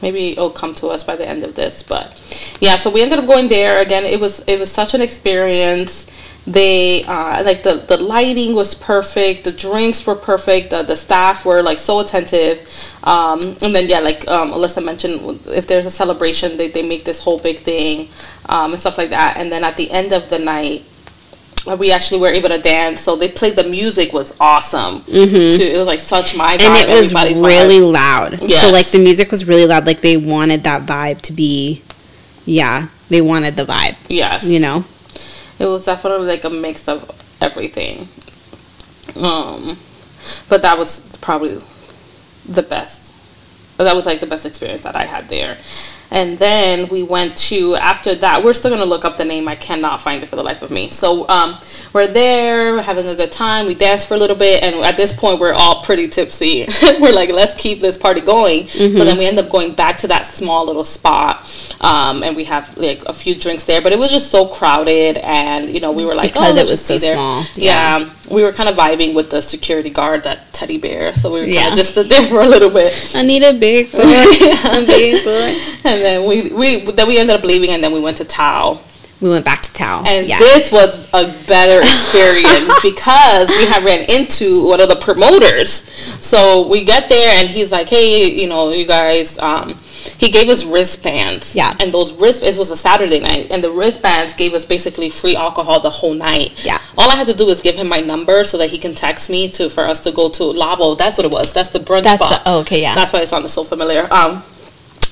maybe it'll come to us by the end of this, but yeah. So we ended up going there again. It was it was such an experience. They uh, like the the lighting was perfect. The drinks were perfect. The the staff were like so attentive. Um, and then yeah, like um, Alyssa mentioned, if there's a celebration, they they make this whole big thing um, and stuff like that. And then at the end of the night. uh, We actually were able to dance, so they played the music was awesome. Mhm. Too, it was like such my vibe. And it was vibe. really loud. So like the music was really loud. Like they wanted that vibe to be, yeah, they wanted the vibe. yes, You know. It was definitely like a mix of everything. Um but that was probably the best that was like the best experience that i had there and then we went to after that we're still going to look up the name i cannot find it for the life of me so um we're there we're having a good time we danced for a little bit and at this point we're all pretty tipsy we're like let's keep this party going so then we end up going back to that small little spot um and we have like a few drinks there but it was just so crowded and you know we were like Because oh, it was so there. small. yeah. we were kind of vibing with the security guard that teddy bear so we were kind Yeah. of just stood there for a little bit I need a big boy. a big boy. and then we, we then we ended up leaving and then we went to Tao. We went back to Tao. And this was a better experience because we had ran into one of the promoters. So we get there and he's like, Hey, you know, you guys um he gave us wristbands. Yeah. And those wrist it was a Saturday night and the wristbands gave us basically free alcohol the whole night. Yeah. All I had to do was give him my number so that he can text me to for us to go to Lavo. That's what it was. That's the brunch That's spot. the, oh, okay, yeah. That's why it sounded so familiar. Um,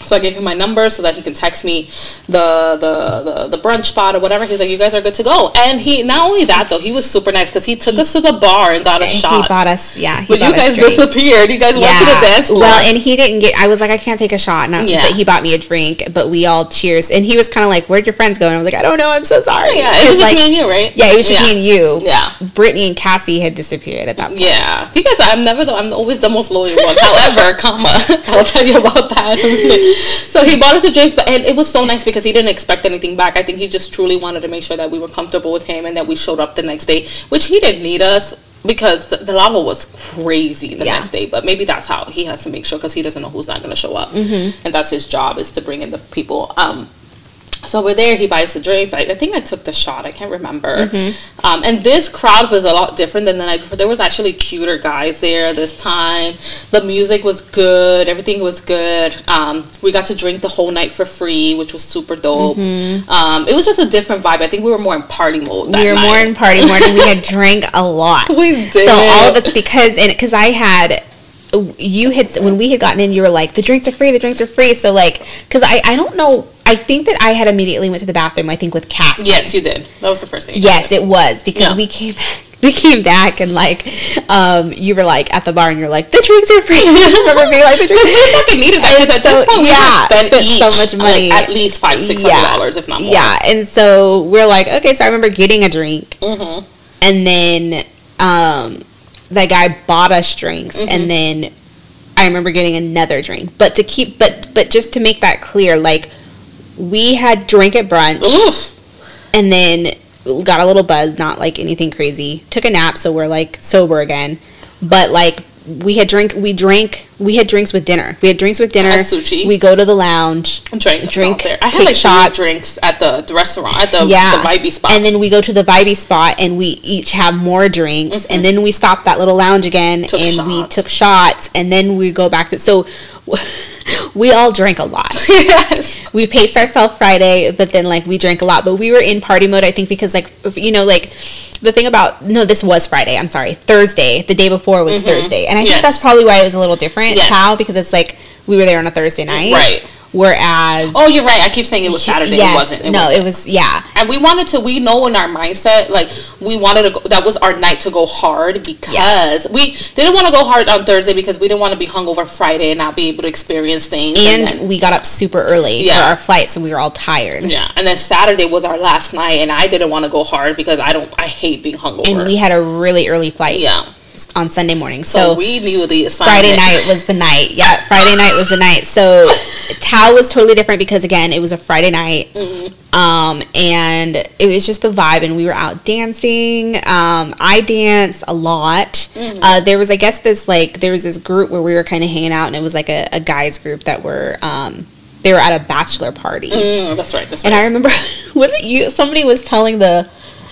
so I gave him my number so that he can text me the, the the the brunch spot or whatever. He's like, "You guys are good to go." And he not only that though, he was super nice because he took us to the bar and got us And shots. He bought us, yeah. He but you guys drinks. disappeared. You guys went to the dance floor. Well, and he didn't get. I was like, I can't take a shot. And I- Yeah. But he bought me a drink. But we all cheers, and he was kind of like, "Where'd your friends go?" And I was like, "I don't know. I'm so sorry." yeah, it was just like, me and you, right? Yeah, it was just yeah. me and you. Yeah. Brittany and Cassie had disappeared at that point. Yeah, you guys, I'm never the, I'm always the most loyal one. However, comma, I'll tell you about that. so he bought us a drinks, but and it was so nice because he didn't expect anything back. I think he just truly wanted to make sure that we were comfortable with him and that we showed up the next day, which he didn't need us because the, Lavo was crazy the Yeah. next day. But maybe that's how he has to make sure because he doesn't know who's not going to show up, and that's his job is to bring in the people. Um, so we're there. He buys the drinks. I, I think I took the shot. I can't remember. Mm-hmm. Um, and this crowd was a lot different than the night before. There was actually cuter guys there this time. The music was good. Everything was good. Um, we got to drink the whole night for free, which was super dope. Um, it was just a different vibe. I think we were more in party mode. That Mm-hmm. we were night. more in party mode, and we had drank a lot. We did. So all of us, because and because I had, you had when we had gotten in, you were like, the drinks are free, the drinks are free. So like, because I I don't know, I think that I had immediately went to the bathroom. I think with Cassie. Yes, you did. That was the first thing. Yes, it was because Yeah. we came back. We came back and like, um, you were like at the bar and you're like, the drinks are free. I remember being like, the drinks. we fucking needed that because at so- this point we yeah, had spent, spent so each, much like, money. at least five six hundred dollars, if not more. Yeah, and so we're like, okay, so I remember getting a drink, hmm and then um, that guy bought us drinks, Mm-hmm. and then I remember getting another drink. But to keep, but but just to make that clear, like we had drink at brunch, Oof. and then got a little buzz, not like anything crazy. Took a nap, so we're like sober again. But like we had drink, we drank, we had drinks with dinner. We had drinks with dinner. At Sushi. We go to the lounge. Drink, Drink, out there. I had like shots. drinks at the, the restaurant at the yeah, the vibey spot. And then we go to the vibey spot and we each have more drinks. Mm-hmm. And then we stop that little lounge again Took and we took shots. And then we go back to so we all drank a lot. yes. we paced ourselves Friday, but then like we drank a lot. But we were in party mode, I think, because like you know, like the thing about no, this was Friday. I'm sorry, Thursday. The day before was Thursday, and I think Mm-hmm. That's probably why it was a little different Yes. how because it's like we were there on a Thursday night, Right. Whereas, Oh, you're right. I keep saying it was Saturday. Yes, it wasn't. It no, wasn't. it was yeah. And we wanted to. We know in our mindset, like we wanted to. go That was our night to go hard because Yes. we didn't want to go hard on Thursday because we didn't want to be hungover Friday and not be able to experience things. And then- we got up super early for our flight, so we were all tired. yeah, and then Saturday was our last night, and I didn't want to go hard because I don't. I hate being hungover. And we had a really early flight yeah. On Sunday morning. So, So, we knew the assignment. Friday night was the night. Yeah, Friday night was the night. So Tao was totally different because again, it was a Friday night. Mm-hmm. Um, and it was just the vibe and we were out dancing. Um, I danced a lot. Mm-hmm. Uh, there was I guess this like there was this group where we were kind of hanging out and it was like a, a guys group that were um they were at a bachelor party. Mm, that's right. That's right. And I remember was it you somebody was telling the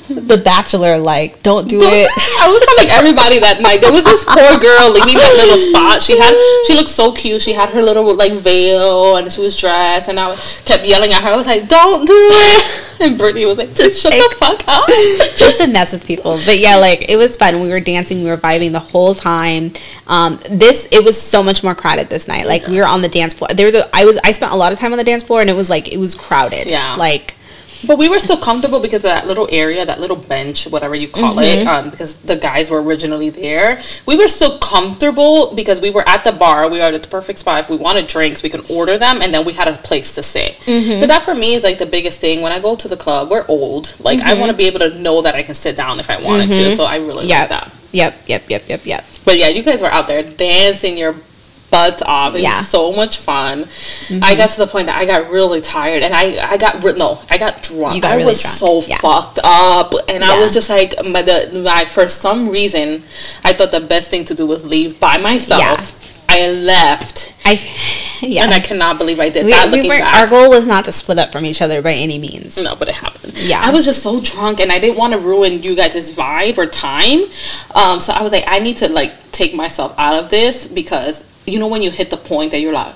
the bachelor like don't do it. I was telling everybody that night. There was this poor girl leaving that little spot. She had she looked so cute. She had her little like veil and she was dressed and I kept yelling at her. I was like, Don't do it and Brittany was like, Just shut the fuck up. just to mess with people. But yeah, like it was fun. We were dancing, we were vibing the whole time. Um, this it was so much more crowded this night. Like we were on the dance floor. There was a I was I spent a lot of time on the dance floor, and it was like it was crowded. Yeah. like But we were still comfortable because of that little area, that little bench, whatever you call it, mm-hmm. um, because the guys were originally there. We were still comfortable because we were at the bar. We were at the perfect spot. If we wanted drinks, we could order them, and then we had a place to sit. Mm-hmm. But that for me is like the biggest thing. When I go to the club, we're old. Like I mm-hmm. want to be able to know that I can sit down if I wanted to. So I really yeah, like that. yep, yep, yep, yep, yep. But yeah, you guys were out there dancing your butts off. It Yeah. Mm-hmm. was so much fun. I got to the point that I got really tired and I, I got no, I got drunk. You got I really was drunk, so yeah. fucked up and I was just like my, the, my for some reason I thought the best thing to do was leave by myself. I left I yeah. and I cannot believe I did we, that we our goal was not to split up from each other by any means. No, but it happened. Yeah. I was just so drunk and I didn't want to ruin you guys' vibe or time. Um, so I was like, I need to like take myself out of this because you know when you hit the point that you're like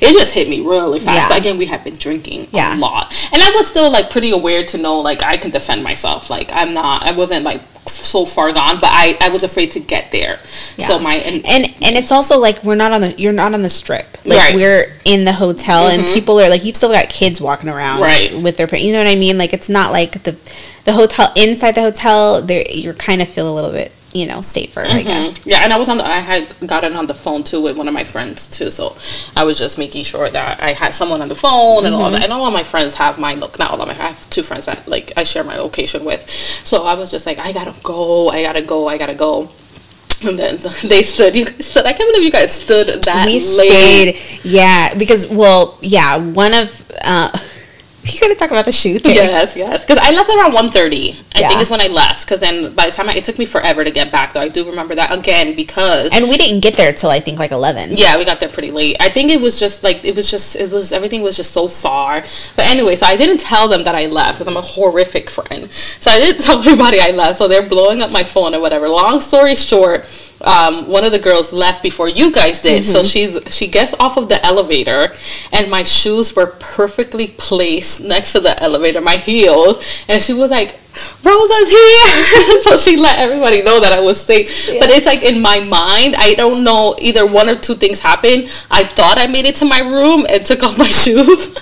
it just hit me really fast. Yeah. But again, we have been drinking Yeah. a lot. And I was still like pretty aware to know like I can defend myself. Like I'm not I wasn't like so far gone, but I, I was afraid to get there. So my and, and and it's also like we're not on the you're not on the strip like Right. we're in the hotel and mm-hmm. people are like you've still got kids walking around Right. with their you know what I mean like it's not like the the hotel inside the hotel there you're kind of feel a little bit you know safer I guess. Yeah, and I was on. The, I had gotten on the phone too with one of my friends too, so I was just making sure that I had someone on the phone and all Mm-hmm. that. And all of my friends have my look. Not all of my. I have two friends that like I share my location with. So I was just like, I gotta go. I gotta go. I gotta go. And then they stood. You guys stood. I can't believe you guys stood that we late. stayed yeah because well yeah one of uh you gonna talk about the shoe thing Yes, yes. Because I left around 1.30. I Yeah. think is when I left. Because then by the time I, it took me forever to get back, though. I do remember that again because and we didn't get there till I think like 11 Yeah, we got there pretty late. I think it was just like it was just it was everything was just so far. But anyway, so I didn't tell them that I left because I'm a horrific friend. So I didn't tell anybody I left. So they're blowing up my phone or whatever. Long story short, um, one of the girls left before you guys did. So she's she gets off of the elevator, and my shoes were perfectly placed next to the elevator, my heels, and she was like. Rosa's here, so she let everybody know that I was safe. But it's like in my mind, I don't know. Either one or two things happened. I thought I made it to my room and took off my shoes.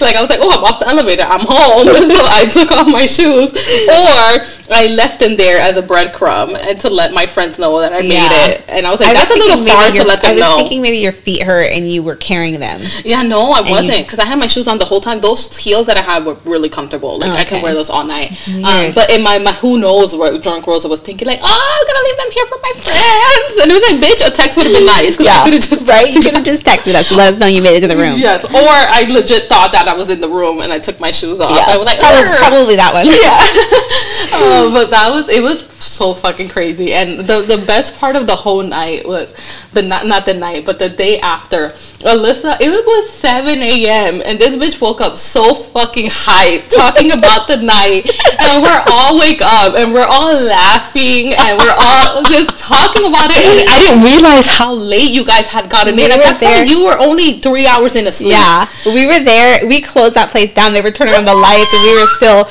like I was like, oh, I'm off the elevator. I'm home, so I took off my shoes, or I left them there as a breadcrumb and to let my friends know that I made Yeah. it. And I was like, I was that's a little far maybe to let them know. I was know. thinking maybe your feet hurt and you were carrying them Yeah, no, I wasn't because I had my shoes on the whole time. Those heels that I had were really comfortable. Like I can wear those all night. Weird. Um, but in my, my who knows what drunk Rosa was thinking like, oh, I'm gonna leave them here for my friends, and it was like, bitch, a text would have been nice because I could have just right? you could have just texted us to let us know you made it to the room. Yes, or I legit thought that I was in the room and I took my shoes off. Yeah. I was like, probably, probably that one. Uh, but that was it was so fucking crazy. And the the best part of the whole night was the not not the night but the day after alyssa it was 7 a.m and this bitch woke up so fucking hyped talking about the night. And we're all wake up and we're all laughing and we're all just talking about it and i didn't realize how late you guys had gotten We in at were that there- point you were only three hours into sleep Yeah, we were there. We closed that place down. They were turning on the lights, and we were still.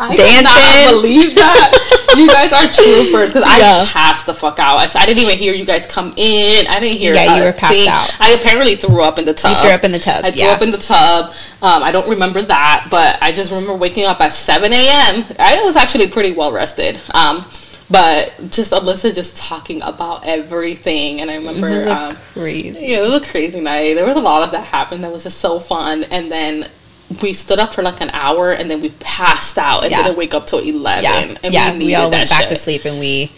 I dancing. cannot believe that. you guys are troopers because Yeah. I passed the fuck out. I, I didn't even hear you guys come in. I didn't hear. Yeah, you were passed thing. out. I apparently threw up in the tub. You threw up in the tub, I threw yeah. up in the tub. Um, I don't remember that, but I just remember waking up at 7 a.m. I was actually pretty well rested. Um, but just Alyssa just talking about everything, and I remember. Um, crazy. yeah, it was a crazy night. There was a lot of that happened that was just so fun. And then we stood up for like an hour and then we passed out and Yeah. didn't wake up till 11. Yeah, And yeah. we We, all went back shit. to sleep, and we.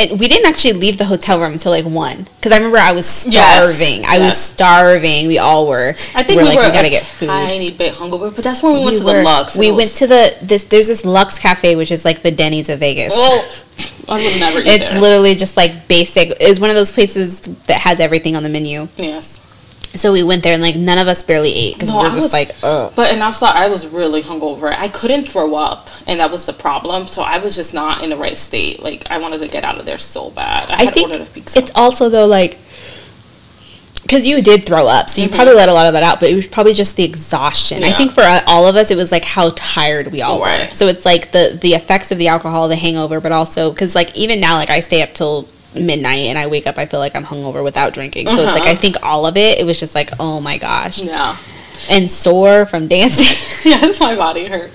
And we didn't actually leave the hotel room until like one, because I remember I was Yes, starving. I was starving. We all were. I think We're we like, were we gotta get food. tiny bit hungover, but that's when we went We to were- the Lux. We went to the this. There's this Lux Cafe, which is like the Denny's of Vegas. Well, I would never it's there. literally just like basic. It's one of those places that has everything on the menu. yes. So we went there, and like none of us barely ate because No, we I were just was- like, oh. But and also I was really hungover. I couldn't throw up, and that was the problem. So I was just not in the right state. Like I wanted to get out of there so bad. I, I had think ordered a pizza. it's also though like because you did throw up, so you Mm-hmm. probably let a lot of that out. But it was probably just the exhaustion. I think for uh, all of us, it was like how tired we all were. So it's like the the effects of the alcohol, the hangover, but also because like even now, like I stay up till midnight and I wake up, I feel like I'm hungover without drinking. So it's like Uh-huh. I think all of it, it was just like oh my gosh, yeah. And sore from dancing. yes, my body hurt.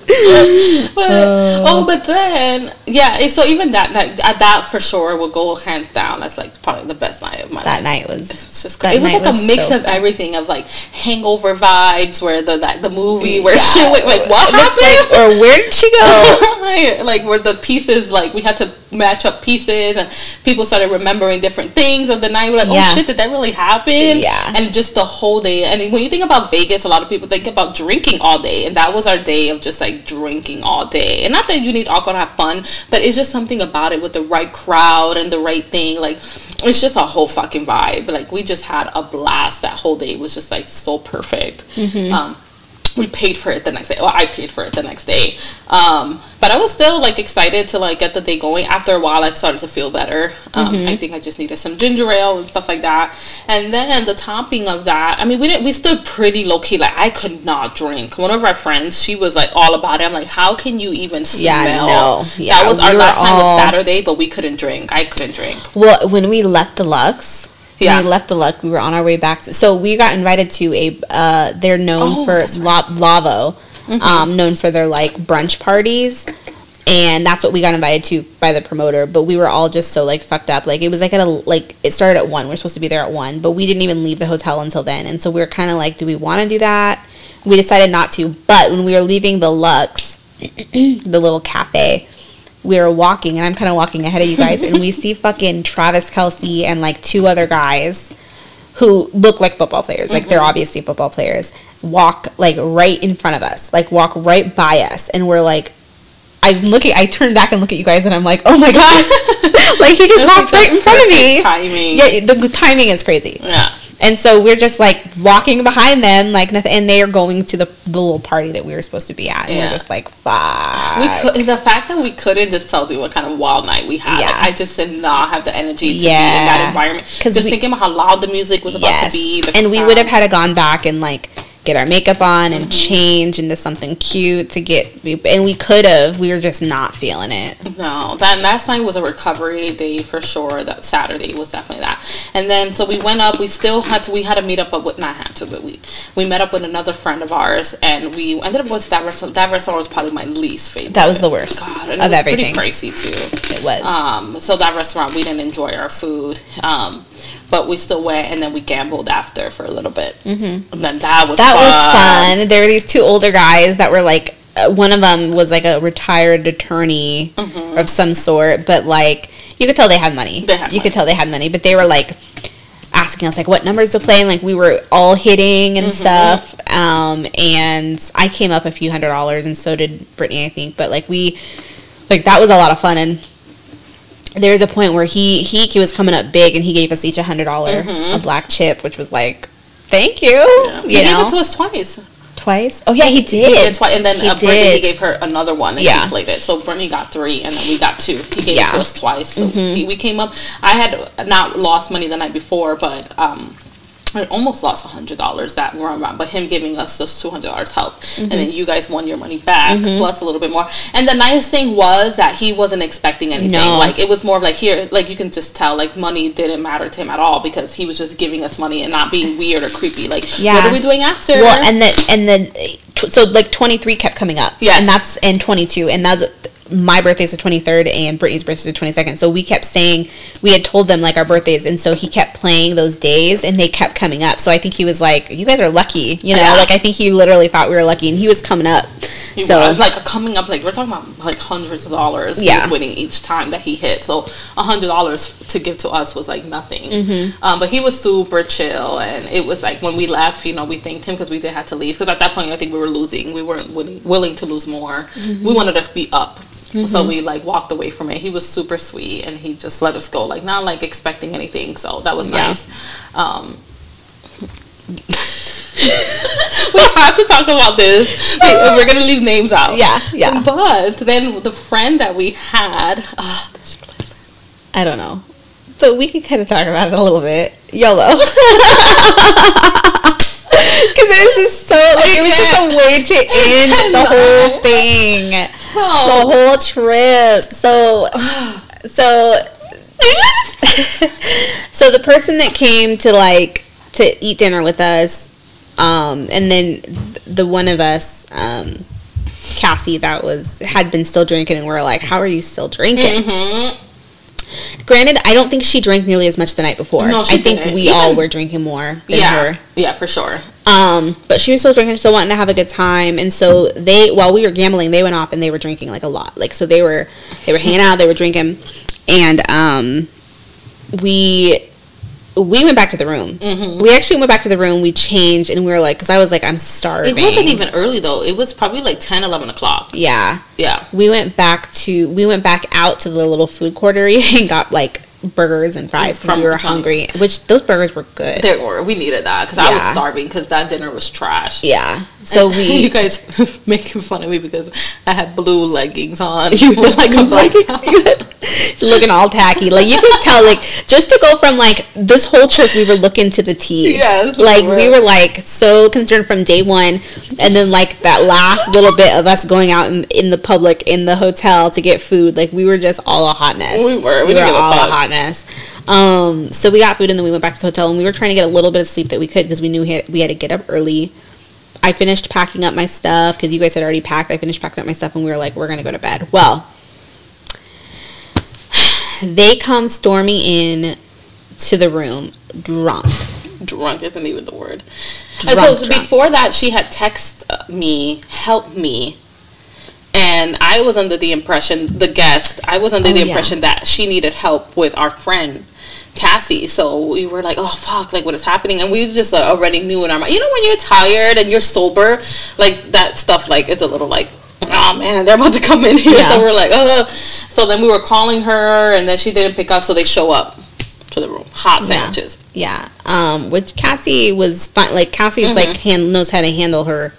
but, Uh. oh, but then yeah. if- So even that that that for sure will go hands down. That's like probably the best night of my that life. night was It's just that it was like was a mix so of everything of like hangover vibes, where the like, the movie where Yeah. shit went like what happened. like, or where did she go? right, like where the pieces, like we had to match up pieces, and people started remembering different things of the night. We're like, Yeah. oh shit, did that really happen? Yeah. and just the whole day. And when you think about Vegas, a lot of people think about drinking all day, and that was our day of just like drinking all day. And not that you need alcohol to have fun, but it's just something about it with the right crowd and the right thing. Like it's just a whole fucking vibe. Like we just had a blast. That whole day was just like so perfect. Um, we paid for it the next day. Well, I paid for it the next day. Um, but I was still like excited to like get the day going. After a while, I started to feel better. Um, I think I just needed some ginger ale and stuff like that. And then the topping of that, I mean, we didn't. We stood pretty low key. Like I could not drink. One of our friends, she was like all about it. I'm like, how can you even smell? Yeah, no. Yeah, that was our we were last time was Saturday, but we couldn't drink. I couldn't drink. Well, when we left the Lux, Yeah. when we left the Lux, we were on our way back. To, so we got invited to a. Uh, they're known Oh, for La- Lavo, um, known for their like brunch parties, and that's what we got invited to by the promoter. But we were all just so like fucked up. Like it was like at a like it started at one. We are supposed to be there at one, but we didn't even leave the hotel until then. And so we were kind of like, do we want to do that? We decided not to. But when we were leaving the Lux, the little cafe we were walking and I'm kind of walking ahead of you guys and we see fucking Travis Kelce and like two other guys who look like football players like they're obviously football players walk like right in front of us like walk right by us. And we're like I'm looking I turn back and look at you guys and I'm like oh my god. Like he just walked like, right in front of me. Timing. yeah the timing is crazy. Yeah. And so we're just like walking behind them like nothing and they are going to the, the little party that we were supposed to be at and Yeah. we're just like fuck We could, the fact that we couldn't just tells you what kind of wild night we had. Yeah. Like, I just did not have the energy to be in Yeah. that environment. Just we- thinking about how loud the music was about to be. and we would have had to gone back and like get our makeup on and Mm-hmm. change into something cute to get and we could have we were just not feeling it No, that last night was a recovery day for sure. That Saturday was definitely that. And then so we went up. We still had to. We had to meet up with not had to, but we we met up with another friend of ours, and we ended up going to that restaurant. That restaurant was probably my least favorite. that was the worst God, and of it was everything pretty pricey too. it was Um, so that restaurant, we didn't enjoy our food. Um, but we still went and then we gambled after for a little bit. Mm-hmm. And then that was that fun. was fun there were these two older guys that were like uh, one of them was like a retired attorney of some sort but like you could tell they had money Mm-hmm. They had you money. could tell they had money but they were like asking us like what numbers to play and like we were all hitting and Mm-hmm. stuff um and i came up a few hundred dollars and so did brittany i think but like we like that was a lot of fun and there was a point where he he, he was coming up big and he gave us each a hundred dollar a black chip which was like thank you Mm-hmm. Yeah. you He gave it to us twice. twice oh yeah he did He did twice, and then He uh, Brittany he gave her another one, and Yeah. she played it. So Brittany got three, and then we got two. He gave Yeah. Mm-hmm. it to us twice. So he, we came up. I had not lost money the night before, but um, I almost lost a hundred dollars that were around, but him giving us those two hundred dollars helped, mm-hmm. and then you guys won your money back mm-hmm. plus a little bit more. And the nice thing was that he wasn't expecting anything. No. Like it was more of like here, like you can just tell, like money didn't matter to him at all because he was just giving us money and not being weird or creepy. Like, yeah. what are we doing after? Well, and then and then so like twenty three kept coming up. Yes, and that's in twenty two, and that's my birthday's the 23rd and Brittany's birthday's the 22nd. So we kept saying, we had told them like our birthdays. And so he kept playing those days and they kept coming up. So I think he was like, you guys are lucky, you know? Yeah. Like I think he literally thought we were lucky and he was coming up. He so was like coming up, like we're talking about like hundreds of dollars. Yeah. He was winning each time that he hit. So a hundred dollars to give to us was like nothing. Mm-hmm. Um, but he was super chill. And it was like when we left, you know, we thanked him because we did have to leave. Because at that point, I think we were losing. We weren't willing, willing to lose more. Mm-hmm. We wanted to be up Mm-hmm. So we like walked away from it. He was super sweet and he just let us go, like not like expecting anything. So that was yeah. nice. Um, we have to talk about this. We're gonna leave names out. Yeah, yeah. But then the friend that we had, uh, I don't know, but we could kind of talk about it a little bit. YOLO. Was just so like it was just a way to end the whole thing the whole trip. So, so, so the person that came to like to eat dinner with us, um, and then the one of us, um, Cassie, that was had been still drinking, and we are like, "How are you still drinking?" Mm-hmm. Granted, I don't think she drank nearly as much the night before. No, I think didn't. we Even, all were drinking more than yeah, her. Yeah, for sure. Um, but she was still drinking, still wanting to have a good time, and so they, while we were gambling, they went off and they were drinking like a lot. Like so, they were they were hanging out, they were drinking, and um, we we went back to the room. Mm-hmm. We actually went back to the room. We changed, and we were like, because I was like, I'm starving. It wasn't even early though. It was probably like 10, 11 o'clock. Yeah, yeah. We went back to we went back out to the little food court area and got like burgers and fries because we were hungry. Which those burgers were good. They were. We needed that because yeah. I was starving because that dinner was trash. Yeah. So and we. You guys making fun of me because I had blue leggings on. You with like a black looking all tacky. Like you could tell. Like just to go from like this whole trip, we were looking to the T. Yes. Like we were like so concerned from day one, and then like that last little bit of us going out in, in the public in the hotel to get food. Like we were just all a hot mess. We were. We, we were all a hot mess. Um, so we got food and then we went back to the hotel and we were trying to get a little bit of sleep that we could because we knew we had to get up early. I finished packing up my stuff because you guys had already packed. I finished packing up my stuff and we were like, we're going to go to bed. Well, they come storming in to the room drunk. Drunk isn't even the word. Drunk, so drunk. before that, she had texted me, help me. And I was under the impression, the guest, I was under oh, the impression yeah. that she needed help with our friend Cassie. So we were like, oh fuck, like what is happening? And we just uh, already knew in our mind. You know when you're tired and you're sober, like that stuff like is a little like, oh man, they're about to come in here. Yeah. So we're like, oh. So then we were calling her, and then she didn't pick up. So they show up to the room, hot sandwiches. Yeah. yeah. Um, which Cassie was fine. Like Cassie was mm-hmm. like hand knows how to handle her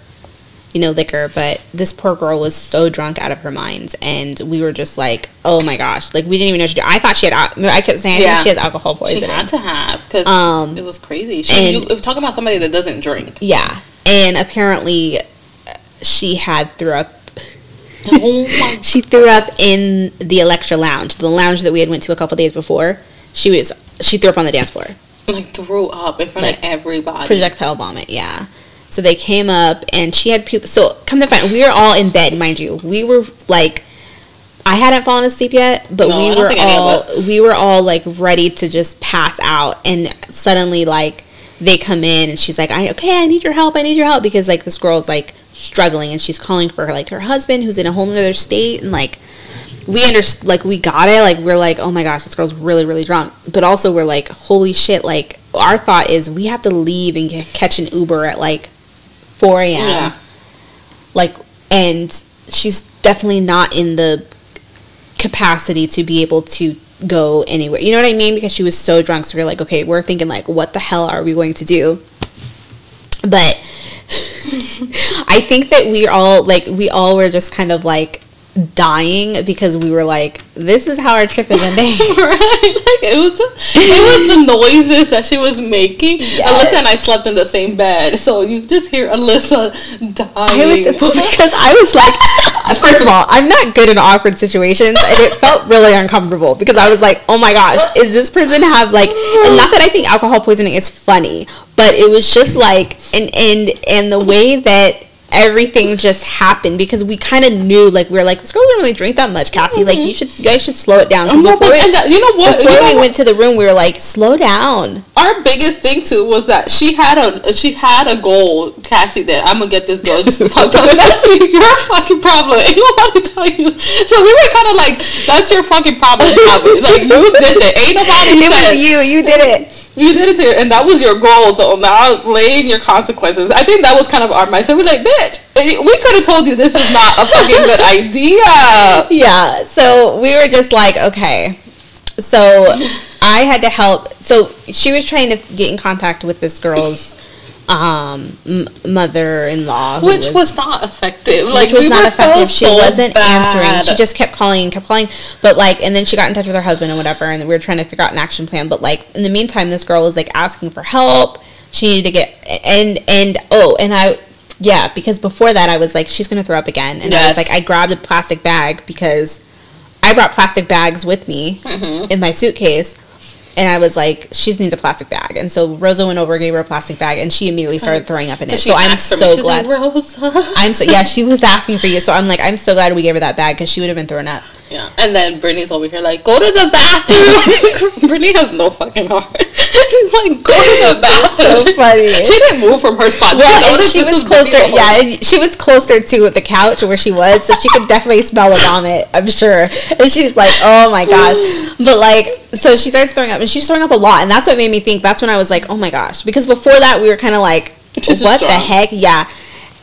you know, liquor, but this poor girl was so drunk out of her mind, and we were just like, oh my gosh, like we didn't even know what to do. I thought she had, I kept saying, yeah. she has alcohol poisoning. She had to have because um, it was crazy. She, and, you, talking about somebody that doesn't drink. Yeah, and apparently she had threw up. Oh my she threw up in the Electra Lounge, the lounge that we had went to a couple days before. She was she threw up on the dance floor. Like threw up in front like, of everybody. Projectile vomit, yeah. So they came up and she had puke. So come to find, we were all in bed, mind you. We were like, I hadn't fallen asleep yet, but no, we were all we were all like ready to just pass out. And suddenly, like they come in and she's like, "I okay, I need your help. I need your help," because like this girl's like struggling and she's calling for her like her husband who's in a whole other state and like we understand like we got it like we're like oh my gosh this girl's really really drunk but also we're like holy shit like our thought is we have to leave and get, catch an uber at like 4 a.m. Yeah. Like, and she's definitely not in the capacity to be able to go anywhere. You know what I mean? Because she was so drunk. So we're like, okay, we're thinking like, what the hell are we going to do? But I think that we all like we all were just kind of like dying because we were like, "This is how our trip is ending." right? Like it was, it was the noises that she was making. Yes. Alyssa and I slept in the same bed, so you just hear Alyssa dying. I was well, because I was like, first of all, I'm not good in awkward situations, and it felt really uncomfortable because I was like, oh my gosh, is this person have like? And not that I think alcohol poisoning is funny, but it was just like, and and and the way that everything just happened because we kind of knew like we were like this girl didn't really drink that much cassie like you should you guys should slow it down before but- we, and that- you know what? before You know we what? went to the room we were like slow down Our biggest thing too was that she had a she had a goal, Cassie. That I'm gonna get this girl. Just fucked up. That's your fucking problem. Ain't nobody tell you. So we were kind of like, that's your fucking problem. Like you did it. Ain't nobody it said was you you did it You did it to her, and that was your goal. So now laying your consequences. I think that was kind of our mindset. We're like, bitch, eh, we could have told you this was not a fucking good idea. yeah so we were just like okay so i had to help so she was trying to get in contact with this girl's um m- mother-in-law Which was not effective. Like which was we not were effective. She so wasn't bad. answering. She just kept calling and kept calling. But like, and then she got in touch with her husband and whatever, and we were trying to figure out an action plan. But like, in the meantime, this girl was like asking for help. She needed to get and and oh, and I yeah, because before that I was like, she's gonna throw up again, and I was like, I grabbed a plastic bag because I brought plastic bags with me Mm-hmm. in my suitcase. And I was like, she needs a plastic bag. And so Rosa went over, and gave her a plastic bag, and she immediately started throwing up in it. So I'm asked for me. so glad. Like, Rosa. I'm so yeah. She was asking for you, so I'm like, I'm so glad we gave her that bag because she would have been thrown up. Yeah, and then Brittany's over here like, go to the bathroom. Brittany has no fucking heart. She's like, go to the bathroom. so funny. She didn't move from her spot. Well, she she was closer. Yeah, and she was closer to the couch where she was, so she could definitely smell the vomit. I'm sure. And she's like, "Oh my gosh!" But like, so she starts throwing up, and she's throwing up a lot, and that's what made me think. That's when I was like, "Oh my gosh!" Because before that, we were kind of like, She's "What the heck?" Yeah,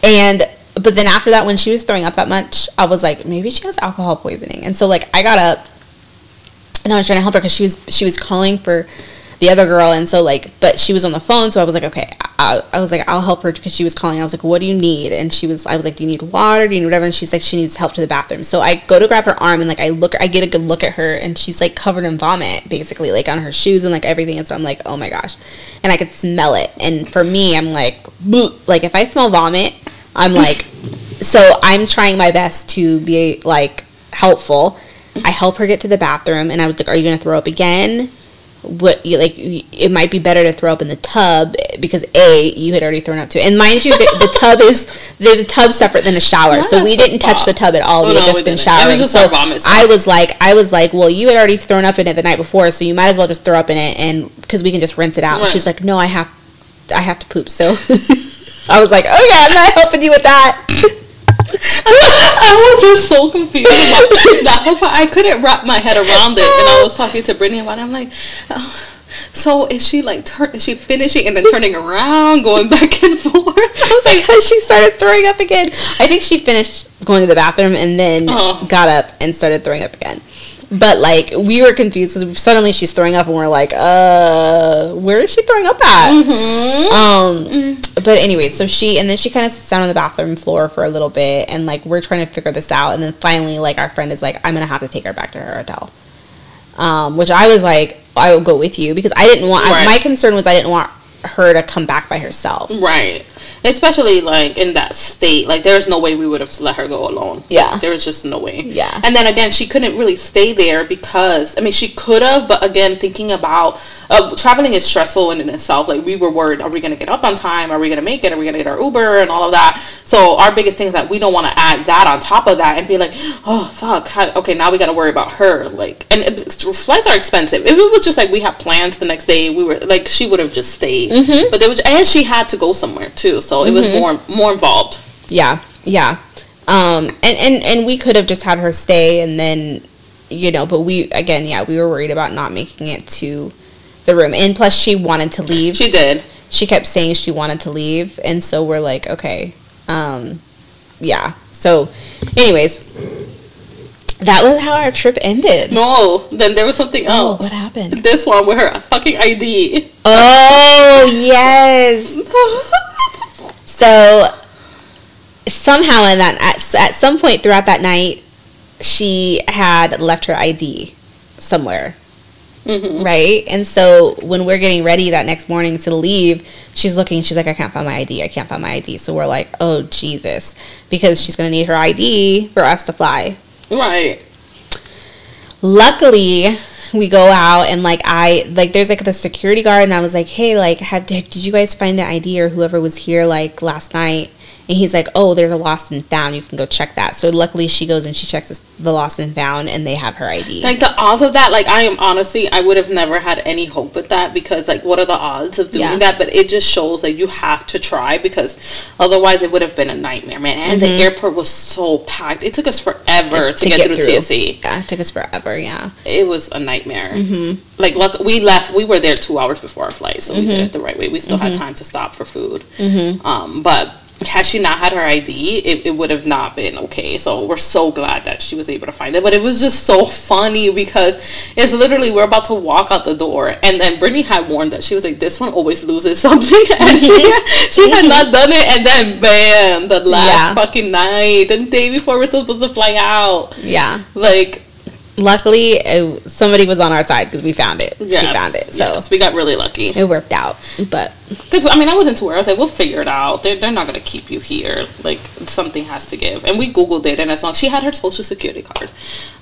and. But then after that, when she was throwing up that much, I was like, maybe she has alcohol poisoning. And so like I got up and I was trying to help her because she was she was calling for the other girl, and so like, but she was on the phone, so I was like, okay, I, I was like, I'll help her because she was calling. I was like, what do you need? And she was, I was like, do you need water? Do you need whatever? And she's like, she needs help to the bathroom. So I go to grab her arm, and like I look, I get a good look at her, and she's like covered in vomit, basically, like on her shoes and like everything. And so I'm like, oh my gosh, and I could smell it. And for me, I'm like, "Bleh." like if I smell vomit, I'm like, so I'm trying my best to be like helpful. I help her get to the bathroom, and I was like, "Are you gonna throw up again?" What you like? It might be better to throw up in the tub because a you had already thrown up too, and mind you, the, the tub is there's a tub separate than a shower, Well, so we didn't touch the tub at all. Oh, we no, had just we been didn't. Showering. just so our vomit spot. I was like, I was like, well, you had already thrown up in it the night before, so you might as well just throw up in it, and because we can just rinse it out. And Right. she's like, no, I have, I have to poop. So I was like, oh, okay, I'm not helping you with that. I was just so confused about that whole part. I couldn't wrap my head around it, and I was talking to Brittany about it. I'm like, oh, so is she like, tur- is she finishing and then turning around, going back and forth? I was like, she started throwing up again. I think she finished going to the bathroom and then Oh. got up and started throwing up again. But like we were confused because suddenly she's throwing up and we're like, uh, where is she throwing up at? mm-hmm. Um, but anyway, so she and then she kind of sits down on the bathroom floor for a little bit, and like we're trying to figure this out, and then finally, like our friend is like, I'm gonna have to take her back to her hotel. Um, which I was like, I will go with you because I didn't want. Right. my concern was I didn't want her to come back by herself. right. Especially like in that state, like there's no way we would have let her go alone. Yeah. there was just no way. Yeah. And then again, she couldn't really stay there because I mean she could have, but again, thinking about uh, traveling is stressful in itself. Like we were worried, are we gonna get up on time? Are we gonna make it? Are we gonna get our Uber and all of that? So our biggest thing is that we don't want to add that on top of that and be like, oh fuck, how, okay, now we got to worry about her. Like, and it, flights are expensive. If it was just like we have plans the next day, we were like she would have just stayed. Mm-hmm. But there was, and she had to go somewhere too, so it was more more involved. Yeah, yeah. Um, and, and, and we could have just had her stay and then, you know, but we, again, yeah, we were worried about not making it to the room. And plus, she wanted to leave. She did. She kept saying she wanted to leave. And so we're like, okay. Um, yeah. So, anyways, that was how our trip ended. No, then there was something Oh, else. what happened? This one with her fucking ID. Oh, yes. So somehow in that at, at some point throughout that night she had left her ID somewhere. Mm-hmm. Right? And so when we're getting ready that next morning to leave, she's looking, she's like, I can't find my ID. I can't find my ID. So we're like, oh, Jesus. Because she's going to need her ID for us to fly. Right. Luckily, we go out and like I like there's like the security guard and I was like, hey, like have did you guys find an ID or whoever was here like last night? And he's like, oh, there's a lost and found. You can go check that. So luckily, she goes and she checks the lost and found, and they have her ID. Like the odds of that, like I am honestly, I would have never had any hope with that because, like, what are the odds of doing yeah. that? But it just shows that you have to try because otherwise, it would have been a nightmare, man. And mm-hmm. the airport was so packed. It took us forever to, to, get, get through, through TSA. Yeah, it took us forever. Yeah, it was a nightmare. Mm-hmm. Like, look, we left. We were there two hours before our flight, so mm-hmm. we did it the right way. We still had mm-hmm. time to stop for food. Mm-hmm. Um, but had she not had her ID, it, it would have not been okay. So we're so glad that she was able to find it. But it was just so funny because it's literally we're about to walk out the door, and then Brittany had warned that she was like, "This one always loses something," and she she had not done it, and then bam, the last yeah. fucking night, the day before we're supposed to fly out. Yeah, like luckily it, somebody was on our side because we found it yes, she found it so yes, we got really lucky it worked out but because i mean i wasn't too worried i was like we'll figure it out they're, they're not going to keep you here like something has to give and we googled it and as long she had her social security card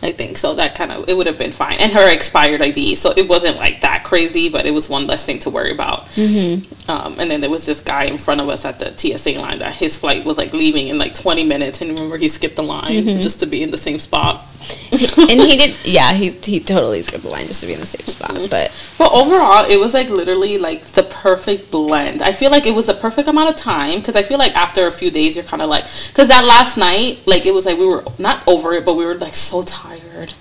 i think so that kind of it would have been fine and her expired id so it wasn't like that crazy but it was one less thing to worry about mm-hmm. um, and then there was this guy in front of us at the tsa line that his flight was like leaving in like 20 minutes and remember he skipped the line mm-hmm. just to be in the same spot and he did. Yeah, he he totally skipped the line just to be in the same spot. Mm-hmm. But but overall, it was like literally like the perfect blend. I feel like it was a perfect amount of time because I feel like after a few days, you're kind of like because that last night, like it was like we were not over it, but we were like so tired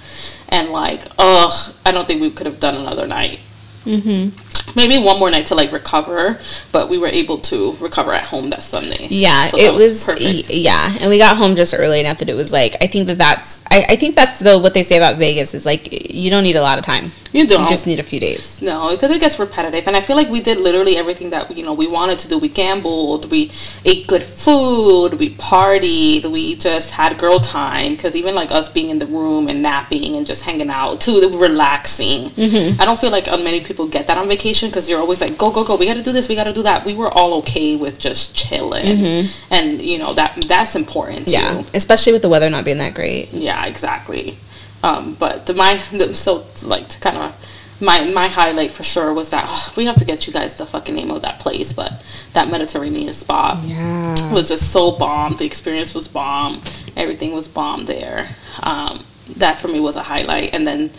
and like, ugh, I don't think we could have done another night. Mm-hmm maybe one more night to like recover, but we were able to recover at home that Sunday. Yeah, so it was, was yeah, and we got home just early enough that it was like I think that that's I, I think that's the what they say about Vegas is like you don't need a lot of time. You don't. You just need a few days. No, because it gets repetitive, and I feel like we did literally everything that you know we wanted to do. We gambled, we ate good food, we partied, we just had girl time. Because even like us being in the room and napping and just hanging out, too relaxing. Mm-hmm. I don't feel like many people get that on vacation because you're always like, go go go, we got to do this, we got to do that. We were all okay with just chilling, mm-hmm. and you know that that's important. Too. Yeah, especially with the weather not being that great. Yeah, exactly. Um, but the, my the, so like to kind of my my highlight for sure was that oh, we have to get you guys the fucking name of that place, but that Mediterranean spot yeah. was just so bomb. The experience was bomb. Everything was bomb there. Um, that for me was a highlight, and then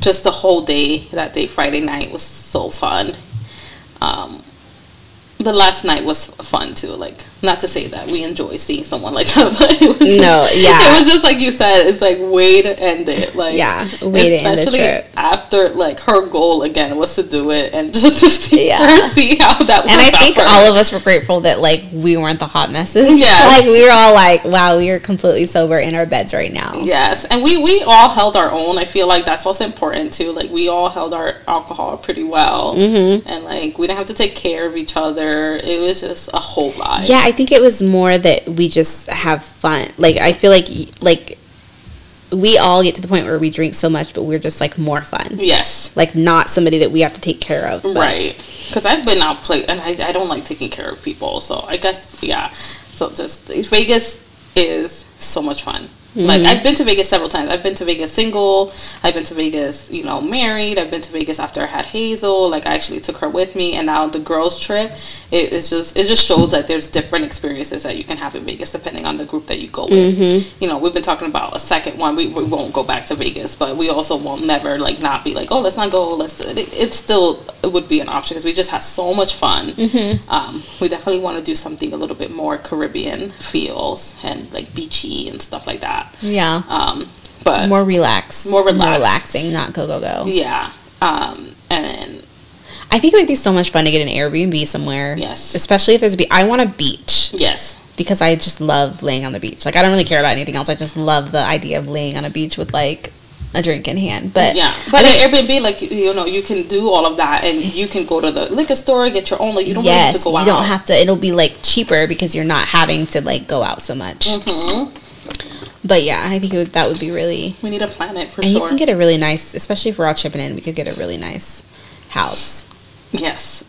just the whole day that day, Friday night was so fun. Um, the last night was fun too. Like not to say that we enjoy seeing someone like that, but it was just, no, yeah, it was just like you said. It's like way to end it. Like yeah, way to end the trip. After like her goal again was to do it and just to see yeah. her see how that. Went. And I think all of us were grateful that like we weren't the hot messes. Yeah, like we were all like, wow, we are completely sober in our beds right now. Yes, and we we all held our own. I feel like that's also important too. Like we all held our alcohol pretty well, mm-hmm. and like we didn't have to take care of each other. It was just a whole lot. Yeah, I think it was more that we just have fun. Like I feel like like we all get to the point where we drink so much, but we're just like more fun. Yes. Like not somebody that we have to take care of. But. Right. Because I've been out play and I, I don't like taking care of people. So I guess yeah. So just Vegas is so much fun. Mm-hmm. Like I've been to Vegas several times. I've been to Vegas single. I've been to Vegas, you know, married. I've been to Vegas after I had Hazel. Like I actually took her with me, and now the girls trip. It is just it just shows that there's different experiences that you can have in Vegas depending on the group that you go with. Mm-hmm. You know, we've been talking about a second one. We, we won't go back to Vegas, but we also won't never like not be like, oh, let's not go. Let's do it. still it would be an option because we just had so much fun. Mm-hmm. Um, we definitely want to do something a little bit more Caribbean feels and like beachy and stuff like that. Yeah. Um, but more relaxed, more relaxed, more relaxing, not go go go. Yeah. Um, and I think it would be so much fun to get an Airbnb somewhere. Yes. Especially if there's a beach. I want a beach. Yes. Because I just love laying on the beach. Like I don't really care about anything else. I just love the idea of laying on a beach with like a drink in hand. But yeah, but at Airbnb, like you know, you can do all of that, and you can go to the liquor store, get your own. Like you don't yes, have to go out. You don't have to. It'll be like cheaper because you're not having to like go out so much. Mm-hmm. But yeah, I think it would, that would be really. We need a planet for and sure. you can get a really nice, especially if we're all chipping in, we could get a really nice house. yes,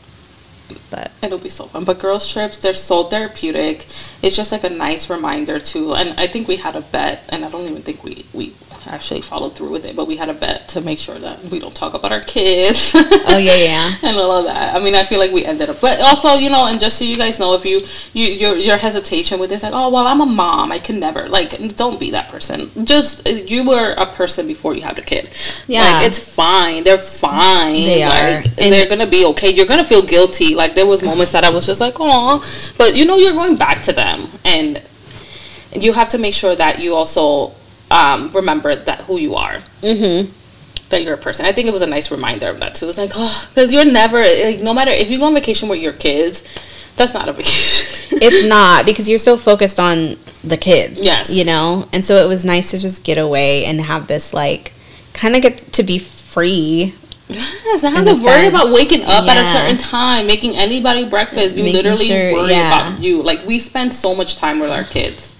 But it'll be so fun. But girls trips, they're so therapeutic. It's just like a nice reminder too. And I think we had a bet, and I don't even think we we actually followed through with it, but we had a bet to make sure that we don't talk about our kids. oh yeah, yeah. and all of that. I mean, I feel like we ended up, but also, you know, and just so you guys know, if you, you your your hesitation with this, like, oh well, I'm a mom, I can never, like, don't be that person. Just you were a person before you had a kid. Yeah. like, it's fine. They're fine. They are. Like, And- they're gonna be okay. You're gonna feel guilty. Like there was moments that I was just like, oh, but you know, you're going back to them, and you have to make sure that you also um, remember that who you are Mm-hmm. that you're a person. I think it was a nice reminder of that too. It's like, oh, because you're never like, no matter if you go on vacation with your kids, that's not a vacation. It's not because you're so focused on the kids. Yes. You know? And so it was nice to just get away and have this, like, kind of get to be free. yes, I have to worry sense, about waking up at a certain time, making anybody breakfast. You Making literally sure- worry yeah. about you. Like we spend so much time with our kids.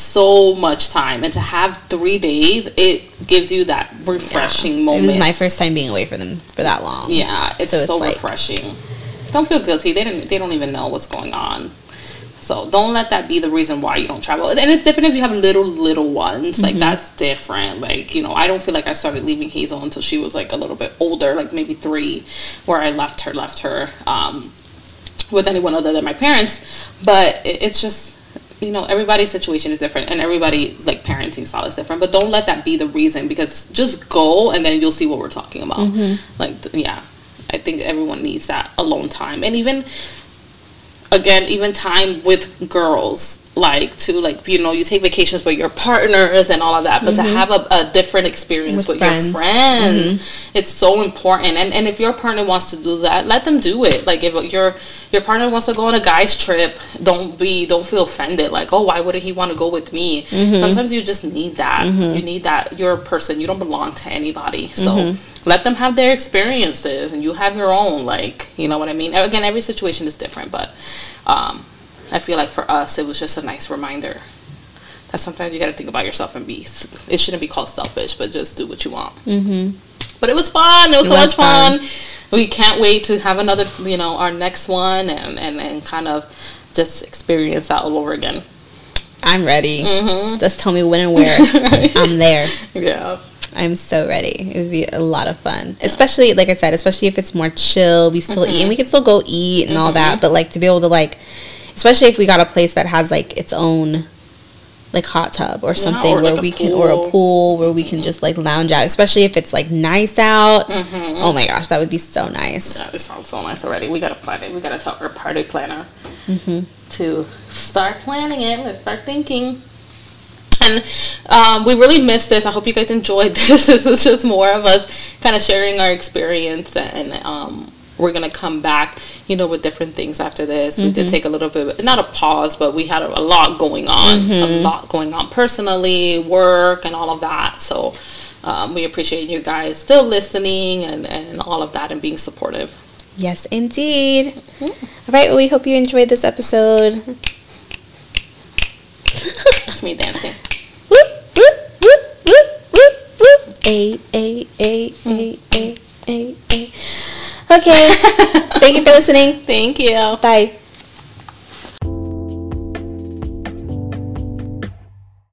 So much time, and to have three days, it gives you that refreshing It moment. It was my first time being away for them for that long. Yeah, it's So so, it's like- refreshing. Don't feel guilty. They didn't. They don't even know what's going on. So don't let that be the reason why you don't travel. And it's different if you have little little ones. Like that's different. Like you know, I don't feel like I started leaving Hazel until she was like a little bit older, like maybe three, where I left her, left her um, with anyone other than my parents. But it, it's just you know everybody's situation is different and everybody's like parenting style is different but don't let that be the reason because just go and then you'll see what we're talking about. Mm-hmm. Like yeah. I think everyone needs that alone time. And even again even time with girls like to like you know you take vacations with your partners and all of that but to mm-hmm. have a, a different experience With with, friends. your friends mm-hmm. it's so important. And and if your partner wants to do that let them do it. Like if your your partner wants to go on a guy's trip don't be don't feel offended. Like oh why wouldn't he want to go with me? Mm-hmm. Sometimes you just need that. You need that you're a person. You don't belong to anybody. So let them have their experiences and you have your own like you know what i mean? Again every situation is different but um i feel like for us it was just a nice reminder that sometimes you got to think about yourself and be it shouldn't be called selfish but just do what you want Mm-hmm. but it was fun. It was It so was much fun. We can't wait to have another, you know, our next one and, and, and kind of just experience that all over again. I'm ready. Mm-hmm. Just tell me when and where. I'm there. Yeah. I'm so ready. It would be a lot of fun. Especially, like I said, especially if it's more chill. We still eat and we can still go eat and all that. But like to be able to like, especially if we got a place that has like its own like hot tub or something or where like a we can or a pool. where we can just like lounge out. Especially if it's like nice out. Oh my gosh, that would be so nice. Yeah, this sounds so nice already. We gotta plan it. We gotta tell our party planner Mm-hmm. to start planning it. Let's start thinking. And um, we really missed this. I hope you guys enjoyed this. This is just more of us kind of sharing our experience, and um, we're gonna come back, you know, with different things after this. We did mm-hmm. take a little bit, not a pause, but we had a, lot going on, a mm-hmm. lot going on personally, work, and all of that. So. Um, we appreciate you guys still listening and, and all of that and being supportive. Yes, indeed. Mm-hmm. All right. Well, we hope you enjoyed this episode. That's me dancing. Whoop, whoop, whoop, whoop, whoop, whoop. A, A, A, A, A, A, A. Okay. Thank you for listening. Thank you. Bye.